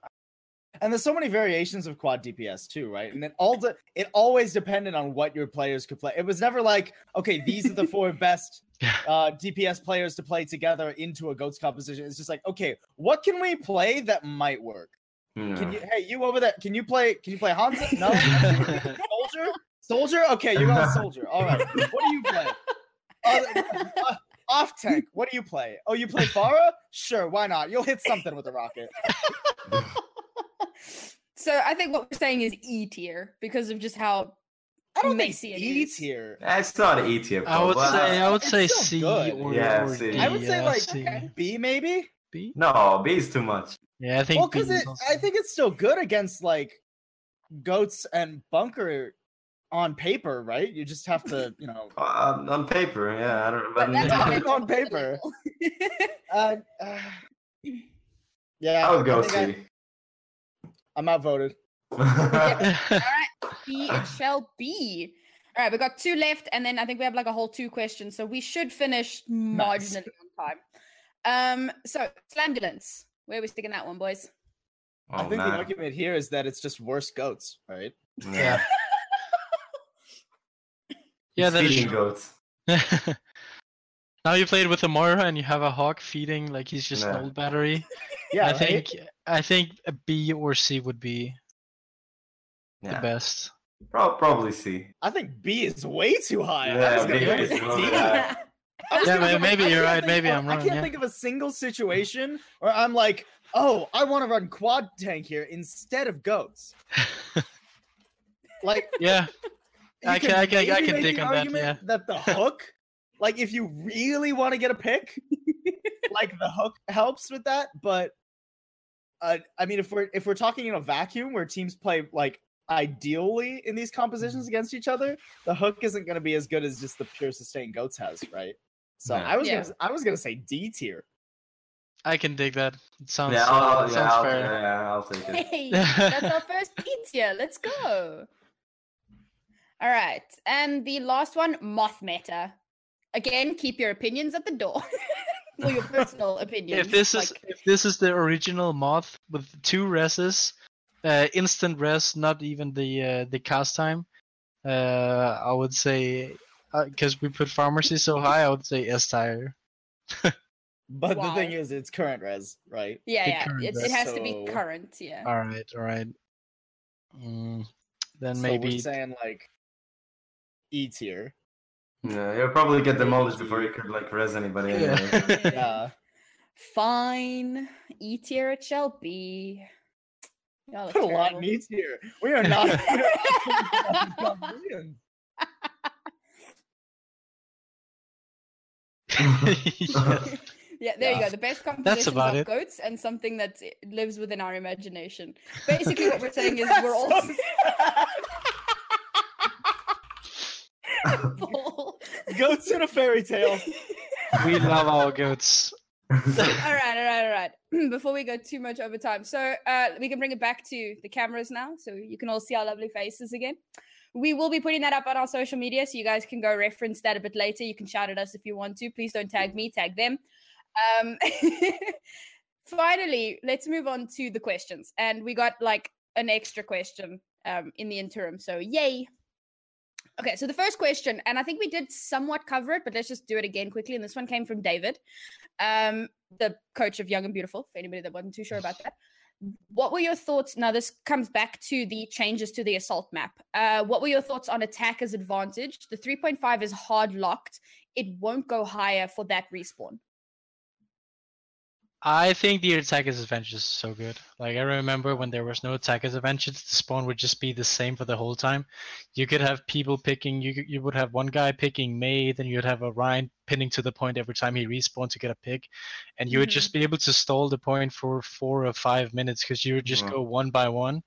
and there's so many variations of quad DPS too, right? And it all de- it always depended on what your players could play. It was never like, okay, these are the four best uh, DPS players to play together into a goats composition. It's just like, okay, what can we play that might work? Can you? Hey, you over there? Can you play? Can you play Hanzo? No. soldier. Soldier. Okay, you're on soldier. All right. What do you play? Uh, uh, off tank. What do you play? Oh, you play Pharah? Sure. Why not? You'll hit something with a rocket. So I think what we're saying is E tier because of just how I don't Messy think it E tier. It's not E tier. I would but- say I would say C good. or, Yeah, or C. D. I would say yeah, like Okay. B maybe. B. No, B is too much. Yeah, I think Well, because it, also- I think it's still good against like goats and bunker on paper, right? You just have to, you know, Uh, on paper, yeah. I don't, but But that's on paper. uh, uh, yeah. I would go see. I think I- C. I'm outvoted. All right, B it shall be. All right, we've got two left, and then I think we have like a whole two questions, so we should finish Nice. marginally on time. Um, so Slandulance, where are we sticking that one, boys? I Oh, think the argument here is that it's just worse goats, right? Yeah. yeah, It's that is feeding true. goats. now you played with a Moira and you have a hawk feeding like he's just an old battery. Yeah, I right? think I think a B or C would be the best. Pro- probably C. I think B is way too high. I Yeah, was B is with a little D. bit high. Yeah, gonna may- go- maybe I you're right, think maybe I'm wrong. I can't yeah. think of a single situation where I'm like, oh, I want to run quad tank here instead of goats. Like, Yeah, you I can- I can- I can make dig on that, argument yeah. That the hook, like, if you really want to get a pick, like the hook helps with that. But, uh, I mean, if we're if we're talking in a vacuum where teams play like ideally in these Mm-hmm. compositions against each other, the hook isn't going to be as good as just the pure sustain goats has, right? So Yeah. I was Yeah. gonna I was gonna say D tier. I can dig that. It sounds, Yeah, uh, I'll, it yeah, sounds I'll, fair. yeah, I'll take it. Hey, that's our first tier. Let's go. All right, and the last one, Moth Meta. Again, keep your opinions at the door. or your personal opinions. If this is if this is the original moth with two reses, uh, instant res, not even the uh, the cast time, uh, I would say because we put pharmacy so high, I would say S tier. But the thing is, it's current res, right? yeah, the yeah, current it's, it best. has to be current. Yeah. All right, all right. Mm, then so maybe we're saying like E tier. Yeah, you'll probably get demolished before you could like res anybody. Yeah. Anyway. Yeah. Fine. E tier it shall be. Y'all are Put a lot in E tier. We are not. we are not Koreans. Yes. Yeah, there you go. The best compositions about of it. goats and something that lives within our imagination. Basically, what we're saying is we're all So Paul. Goats in a fairy tale. we love our goats. all right, all right, all right. Before we go too much over time, so uh, we can bring it back to the cameras now, so you can all see our lovely faces again. We will be putting that up on our social media, so you guys can go reference that a bit later. You can shout at us if you want to. Please don't tag me, tag them. Um, finally, let's move on to the questions, and we got like an extra question um, in the interim, so yay! Okay, so the first question, and I think we did somewhat cover it, but let's just do it again quickly. And this one came from David, um, the coach of Young and Beautiful, for anybody that wasn't too sure about that. What were your thoughts? Now, this comes back to the changes to the assault map. Uh, what were your thoughts on attacker's advantage? The 3.5 is hard locked, it won't go higher for that respawn. I think the attacker's advantage is so good. Like I remember when there was no attacker's advantage, the spawn would just be the same for the whole time. You could have people picking. You you would have one guy picking Mei, then you'd have a Rein pinning to the point every time he respawned to get a pick, and you would Mhm. just be able to stall the point for four or five minutes because you would just Mhm. go one by one.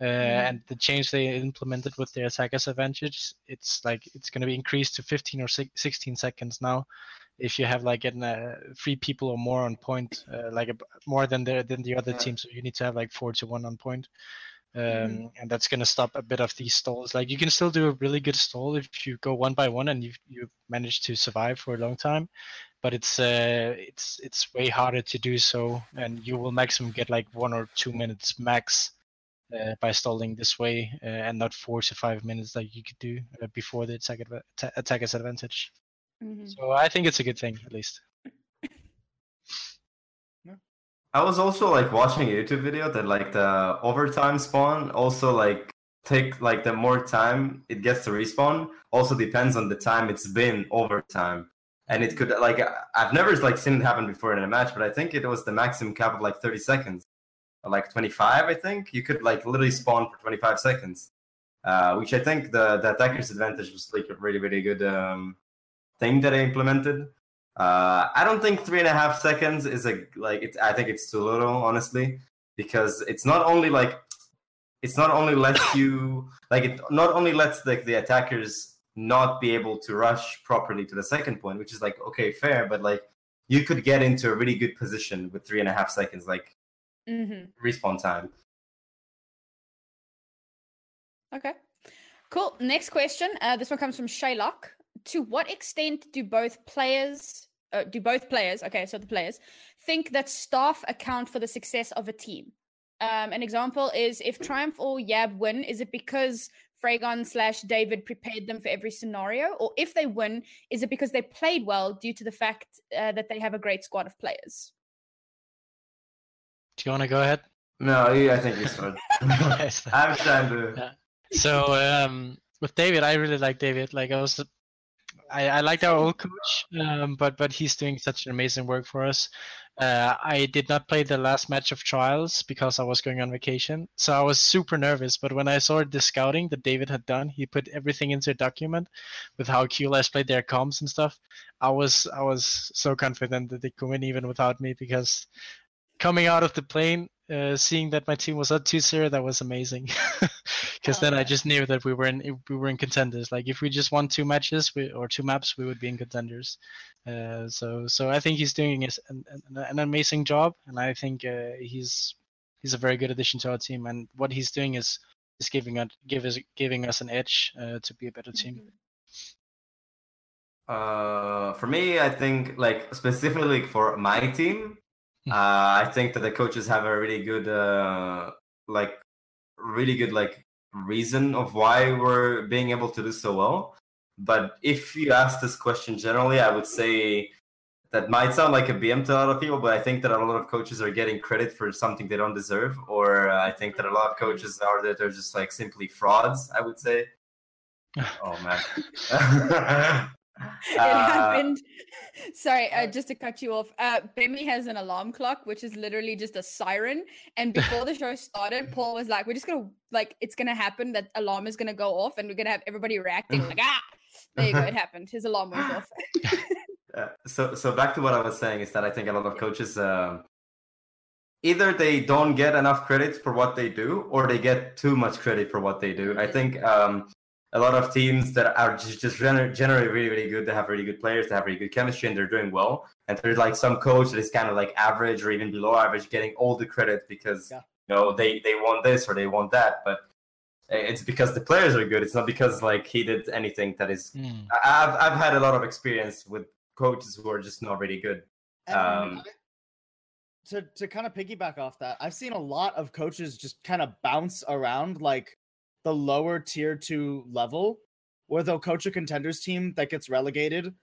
Uh, Mhm. And the change they implemented with the attacker's advantage, it's like it's going to be increased to 15 or six- 16 seconds now if you have like an, uh, three people or more on point, uh, like a, more than the than the other Yeah. team. So you need to have like four to one on point, um, Mhm. and that's gonna stop a bit of these stalls. Like you can still do a really good stall if you go one by one and you you manage to survive for a long time, but it's uh it's it's way harder to do so, and you will maximum get like one or two minutes max. Uh, by stalling this way uh, and not four to five minutes like you could do uh, before the attack adva- advantage. Mhm. So I think it's a good thing, at least. I was also like watching a YouTube video that like the overtime spawn also like take like the more time it gets to respawn also depends on the time it's been overtime. And it could like I- I've never like seen it happen before in a match, but I think it was the maximum cap of like 30 seconds. Or, like 25, I think. You could like literally spawn for 25 seconds. Uh, which I think the, the attacker's advantage was like a really, really good um, thing that I implemented. Uh, I don't think three and a half seconds is a like. It, I think it's too little, honestly, because it's not only like it's not only lets you like it not only lets like the attackers not be able to rush properly to the second point, which is like okay, fair, but like you could get into a really good position with three and a half seconds, like mm-hmm. respawn time. Okay. Cool. Next question. Uh, this one comes from Shaylock. To what extent do both players, uh, do both players, okay, so the players, think that staff account for the success of a team? Um, an example is if Triumph or Yab win, is it because Fragon slash David prepared them for every scenario? Or if they win, is it because they played well due to the fact uh, that they have a great squad of players? Do you want to go ahead? No, yeah, I think you start. Yes. I'm trying to. so um, with David, I really like David. Like I was, I, I liked our old coach, um, but but he's doing such an amazing work for us. Uh, I did not play the last match of trials because I was going on vacation, so I was super nervous. But when I saw the scouting that David had done, he put everything into a document with how QLS played their comms and stuff. I was I was so confident that they could win even without me because coming out of the plane, uh, seeing that my team was at 2-0, that was amazing. Because Oh, then I just knew that we were in we were in contenders. Like if we just won two matches we, or two maps, we would be in contenders. Uh, so so I think he's doing is- an, an, an amazing job, and I think uh, he's he's a very good addition to our team. And what he's doing is is giving us give us giving us an edge uh, to be a better team. Uh, for me, I think like specifically for my team, I think that the coaches have a really good, uh, like, really good like reason of why we're being able to do so well. But if you ask this question generally, I would say that might sound like a BM to a lot of people, but I think that a lot of coaches are getting credit for something they don't deserve, or uh, I think that a lot of coaches are that they're just like simply frauds. I would say. oh man. it Uh, happened. Sorry, uh, just to cut you off. Uh, Bemi has an alarm clock, which is literally just a siren. And before the show started, Paul was like, "We're just gonna like it's gonna happen. That alarm is gonna go off, and we're gonna have everybody reacting like ah." There you go. It happened. His alarm went off. Uh, so so back to what I was saying is that I think a lot of coaches um, either they don't get enough credit for what they do or they get too much credit for what they do. I think um, a lot of teams that are just, just generally really really good, they have really good players, they have really good chemistry, and they're doing well. And there's like some coach that is kind of like average or even below average, getting all the credit because Yeah. you know they they want this or they want that, but. It's because the players are good. It's not because like he did anything that is. I- I've I've had a lot of experience with coaches who are just not really good. Um, to to kind of piggyback off that, I've seen a lot of coaches just kind of bounce around like the lower tier two level, where they'll coach a contenders team that gets relegated,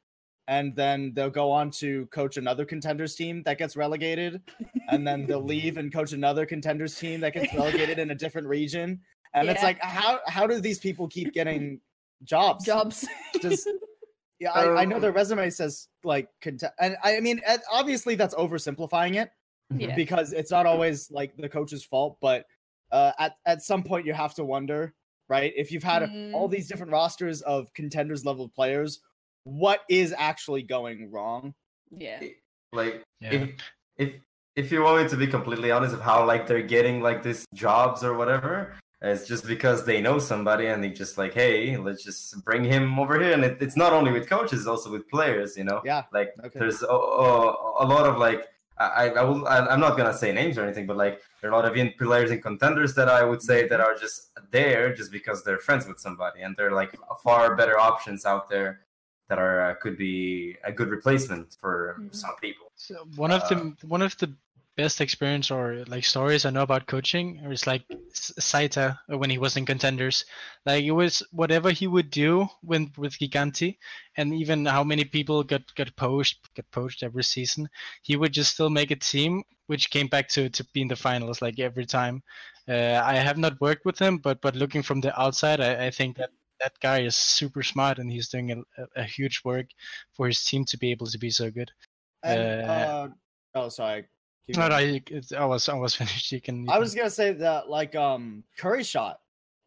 and then they'll go on to coach another contenders team that gets relegated, and then they'll leave and coach another contenders team that gets relegated in a different region. And it's like, how how do these people keep getting jobs? Jobs. Just yeah, I, I know Um, their resume says like cont- and I mean obviously that's oversimplifying it yeah. because it's not always like the coach's fault, but uh, at at some point you have to wonder, right? If you've had Mm. all these different rosters of contenders level players, what is actually going wrong? Yeah. Like Yeah. if if if you want me to be completely honest of how like they're getting like these jobs or whatever, it's just because they know somebody and they just like, hey, let's just bring him over here. And it, it's not only with coaches, it's also with players. You know, Yeah. like Okay. there's a, a, a lot of like I, I will I, I'm not gonna say names or anything, but like there are a lot of in players and contenders that I would say that are just there just because they're friends with somebody, and they're like far better options out there that are uh, could be a good replacement for Mhm. some people. So one of the one of the best experience or like stories I know about coaching is like Saita when he was in contenders. Like it was whatever he would do when with Gigantti, and even how many people got got poached get poached every season, he would just still make a team which came back to to be in the finals like every time. Uh, I have not worked with him, but but looking from the outside, I, I think that that guy is super smart and he's doing a, a, a huge work for his team to be able to be so good. And, Uh, uh, oh, sorry. Keep No, going. no, you- it's, I was I finished. You can. you I can- was gonna say that like um Curry shot,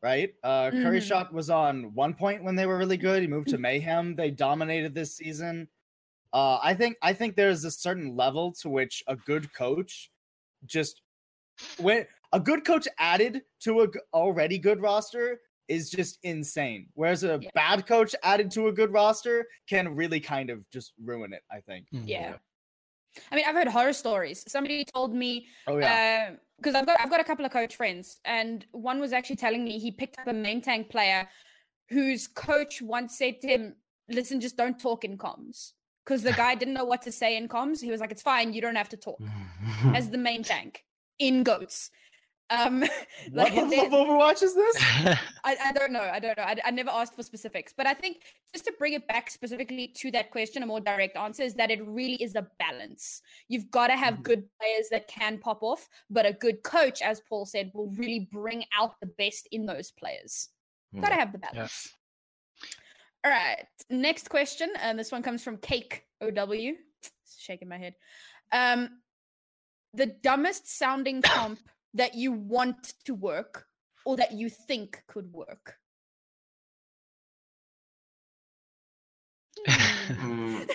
right? Uh Curry Mhm. shot was on one point when they were really good. He moved to Mayhem. They dominated this season. Uh I think I think there's a certain level to which a good coach just when a good coach added to a g- already good roster is just insane. Whereas a Yeah. bad coach added to a good roster can really kind of just ruin it, I think. Mm. Yeah. I mean, I've heard horror stories. Somebody told me Oh yeah. Um, because I've got I've got a couple of coach friends, and one was actually telling me he picked up a main tank player whose coach once said to him, "Listen, just don't talk in comms." Because the guy didn't know what to say in comms. He was like, "It's fine, you don't have to talk." As the main tank in goats. Um, what like, level they- of Overwatch is this? I, I don't know. I don't know. I, I never asked for specifics, but I think just to bring it back specifically to that question, a more direct answer is that it really is a balance. You've got to have Mhm. good players that can pop off, but a good coach, as Paul said, will really bring out the best in those players. Got to have the balance. All right. Next question, and this one comes from Cake OW. Shaking my head. Um, the dumbest sounding comp that you want to work or that you think could work. Hmm. Mm,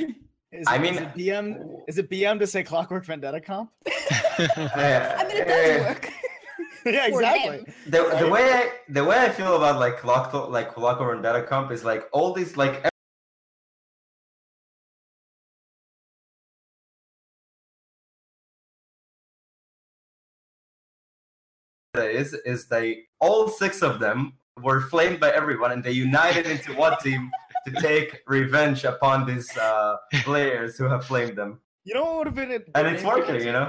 Is I it- mean- is it BM is it BM to say Clockwork Vendetta comp? I mean, it does work. yeah, exactly. the, the way I, the way I feel about like clock like clock or vendetta comp is like all these like is is they all six of them were flamed by everyone and they united into one team to take revenge upon these uh, players who have flamed them You know what would have been a good and it's working this? you know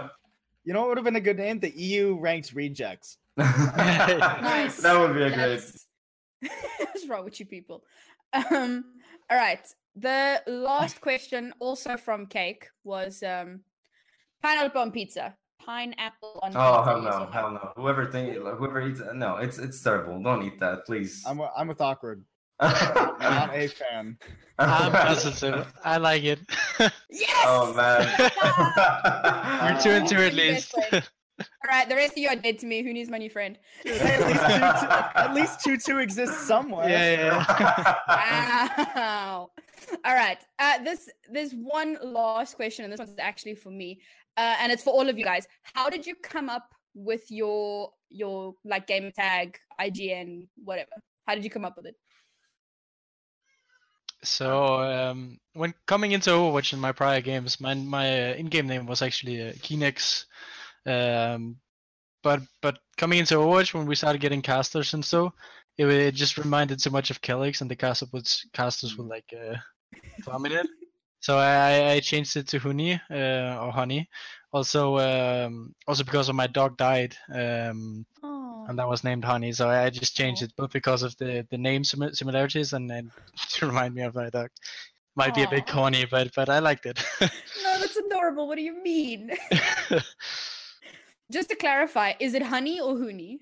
You know what would have been a good name? The EU ranked rejects. Nice. that would be a great What's wrong with you people? Um, all right. The last question, also from Cake, was um, pineapple on pizza. Pineapple on Oh hell no, hell no! Whoever think, whoever eats, it, no, it's it's terrible. Don't eat that, please. I'm I'm with awkward. I'm not a fan. I'm positive. I like it. Yes. oh man. We're two and two at least. played. All right, the rest of you are dead to me. Who needs my new friend? At least two, at least two two exists somewhere. Yeah, yeah. yeah. Wow. All right. Uh, this there's one last question, and this one's actually for me, uh, and it's for all of you guys. How did you come up with your your like game tag, IGN, whatever? How did you come up with it? So um, when coming into Overwatch in my prior games, my my uh, in-game name was actually uh, Kinex. Um, but but coming into Overwatch when we started getting casters and so, it, it just reminded so much of Kellex and the caster was casters were like uh, dominant. So I, I changed it to Hunni uh, or Honey. Also um, also because of my dog died. Um, Oh, and that was named Honey. So I just changed it both because of the the name simi- similarities and then to remind me of my dog. Might be a bit corny, but but I liked it. no, that's adorable. What do you mean? Just to clarify, is it honey or Hunni?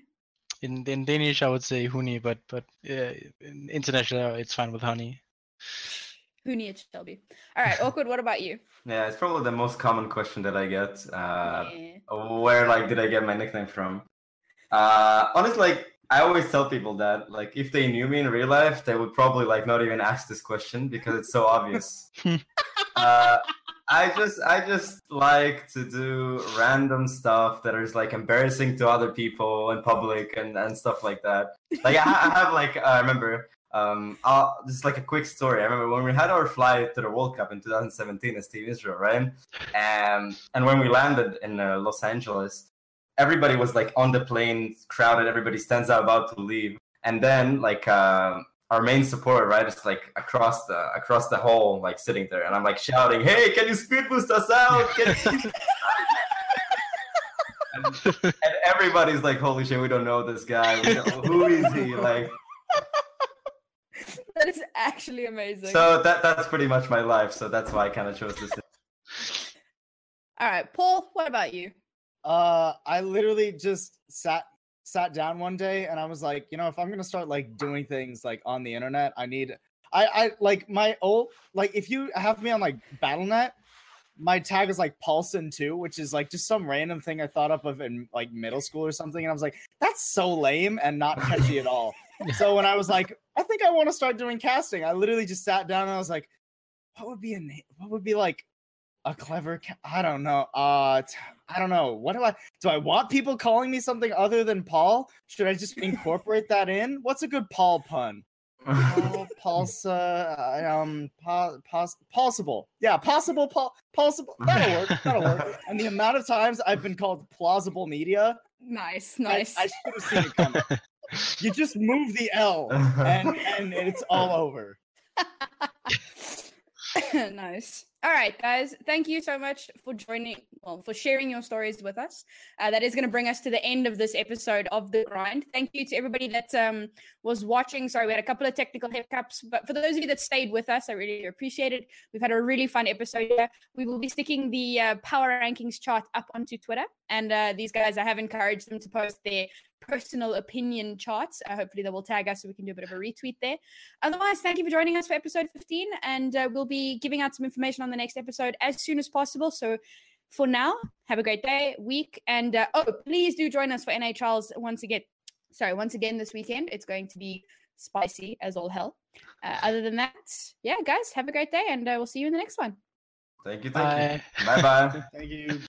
in in Danish, I would say Hunni, but but uh, in international, it's fine with Honey. Hunni needs Shelby? All right, awkward. What about you? yeah, it's probably the most common question that I get. Uh, Yeah. where like did I get my nickname from? Uh, honestly, like I always tell people that like if they knew me in real life, they would probably like not even ask this question because it's so obvious. uh, I just I just like to do random stuff that is like embarrassing to other people in public and and stuff like that. Like I, I have like I remember um I'll, this is like a quick story. I remember when we had our flight to the World Cup in 2017 as Team Israel, right? And and when we landed in uh, Los Angeles, everybody was like on the plane, crowded. Everybody stands out about to leave, and then like uh, our main support, right, is like across the across the hall, like sitting there, and I'm like shouting, "Hey, can you speed boost us out?" Can you-" and, and everybody's like, "Holy shit, we don't know this guy. Who is he?" Like, That is actually amazing. so that that's pretty much my life. So that's why I kind of chose this. All right, Paul. What about you? Uh, I literally just sat sat down one day and I was like, you know, if I'm gonna start like doing things like on the internet, I need I I like my old like if you have me on like BattleNet, my tag is like Paulson too, which is like just some random thing I thought up of in like middle school or something, and I was like, that's so lame and not catchy at all. So when I was like, I think I want to start doing casting, I literally just sat down and I was like, what would be a name? What would be like a clever? Ca- I don't know. Uh, t- I don't know. What do I? Do I want people calling me something other than Paul? Should I just incorporate that in? What's a good Paul pun? Paul, Pulsa, um, po- pos- possible. Yeah, possible. Paul, possible. That'll work. That'll work. And the amount of times I've been called plausible media, Nice, I- nice. I, should have seen it coming. You just move the L, and and it's all over. nice. All right, guys. Thank you so much for joining, well, for sharing your stories with us. Uh, that is going to bring us to the end of this episode of The Grind. Thank you to everybody that um, was watching. Sorry, we had a couple of technical hiccups, but for those of you that stayed with us, I really appreciate it. We've had a really fun episode here. We will be sticking the uh, power rankings chart up onto Twitter. And uh, these guys, I have encouraged them to post their personal opinion charts. Uh, hopefully, they will tag us so we can do a bit of a retweet there. Otherwise, thank you for joining us for episode 15. And uh, we'll be giving out some information on the next episode as soon as possible. So for now, have a great day, week. And uh, oh, please do join us for NA Trials once again. Sorry, once again this weekend. It's going to be spicy as all hell. Uh, other than that, yeah, guys, have a great day. And uh, we'll see you in the next one. Thank you. Thank Bye. you. Bye bye. Thank you.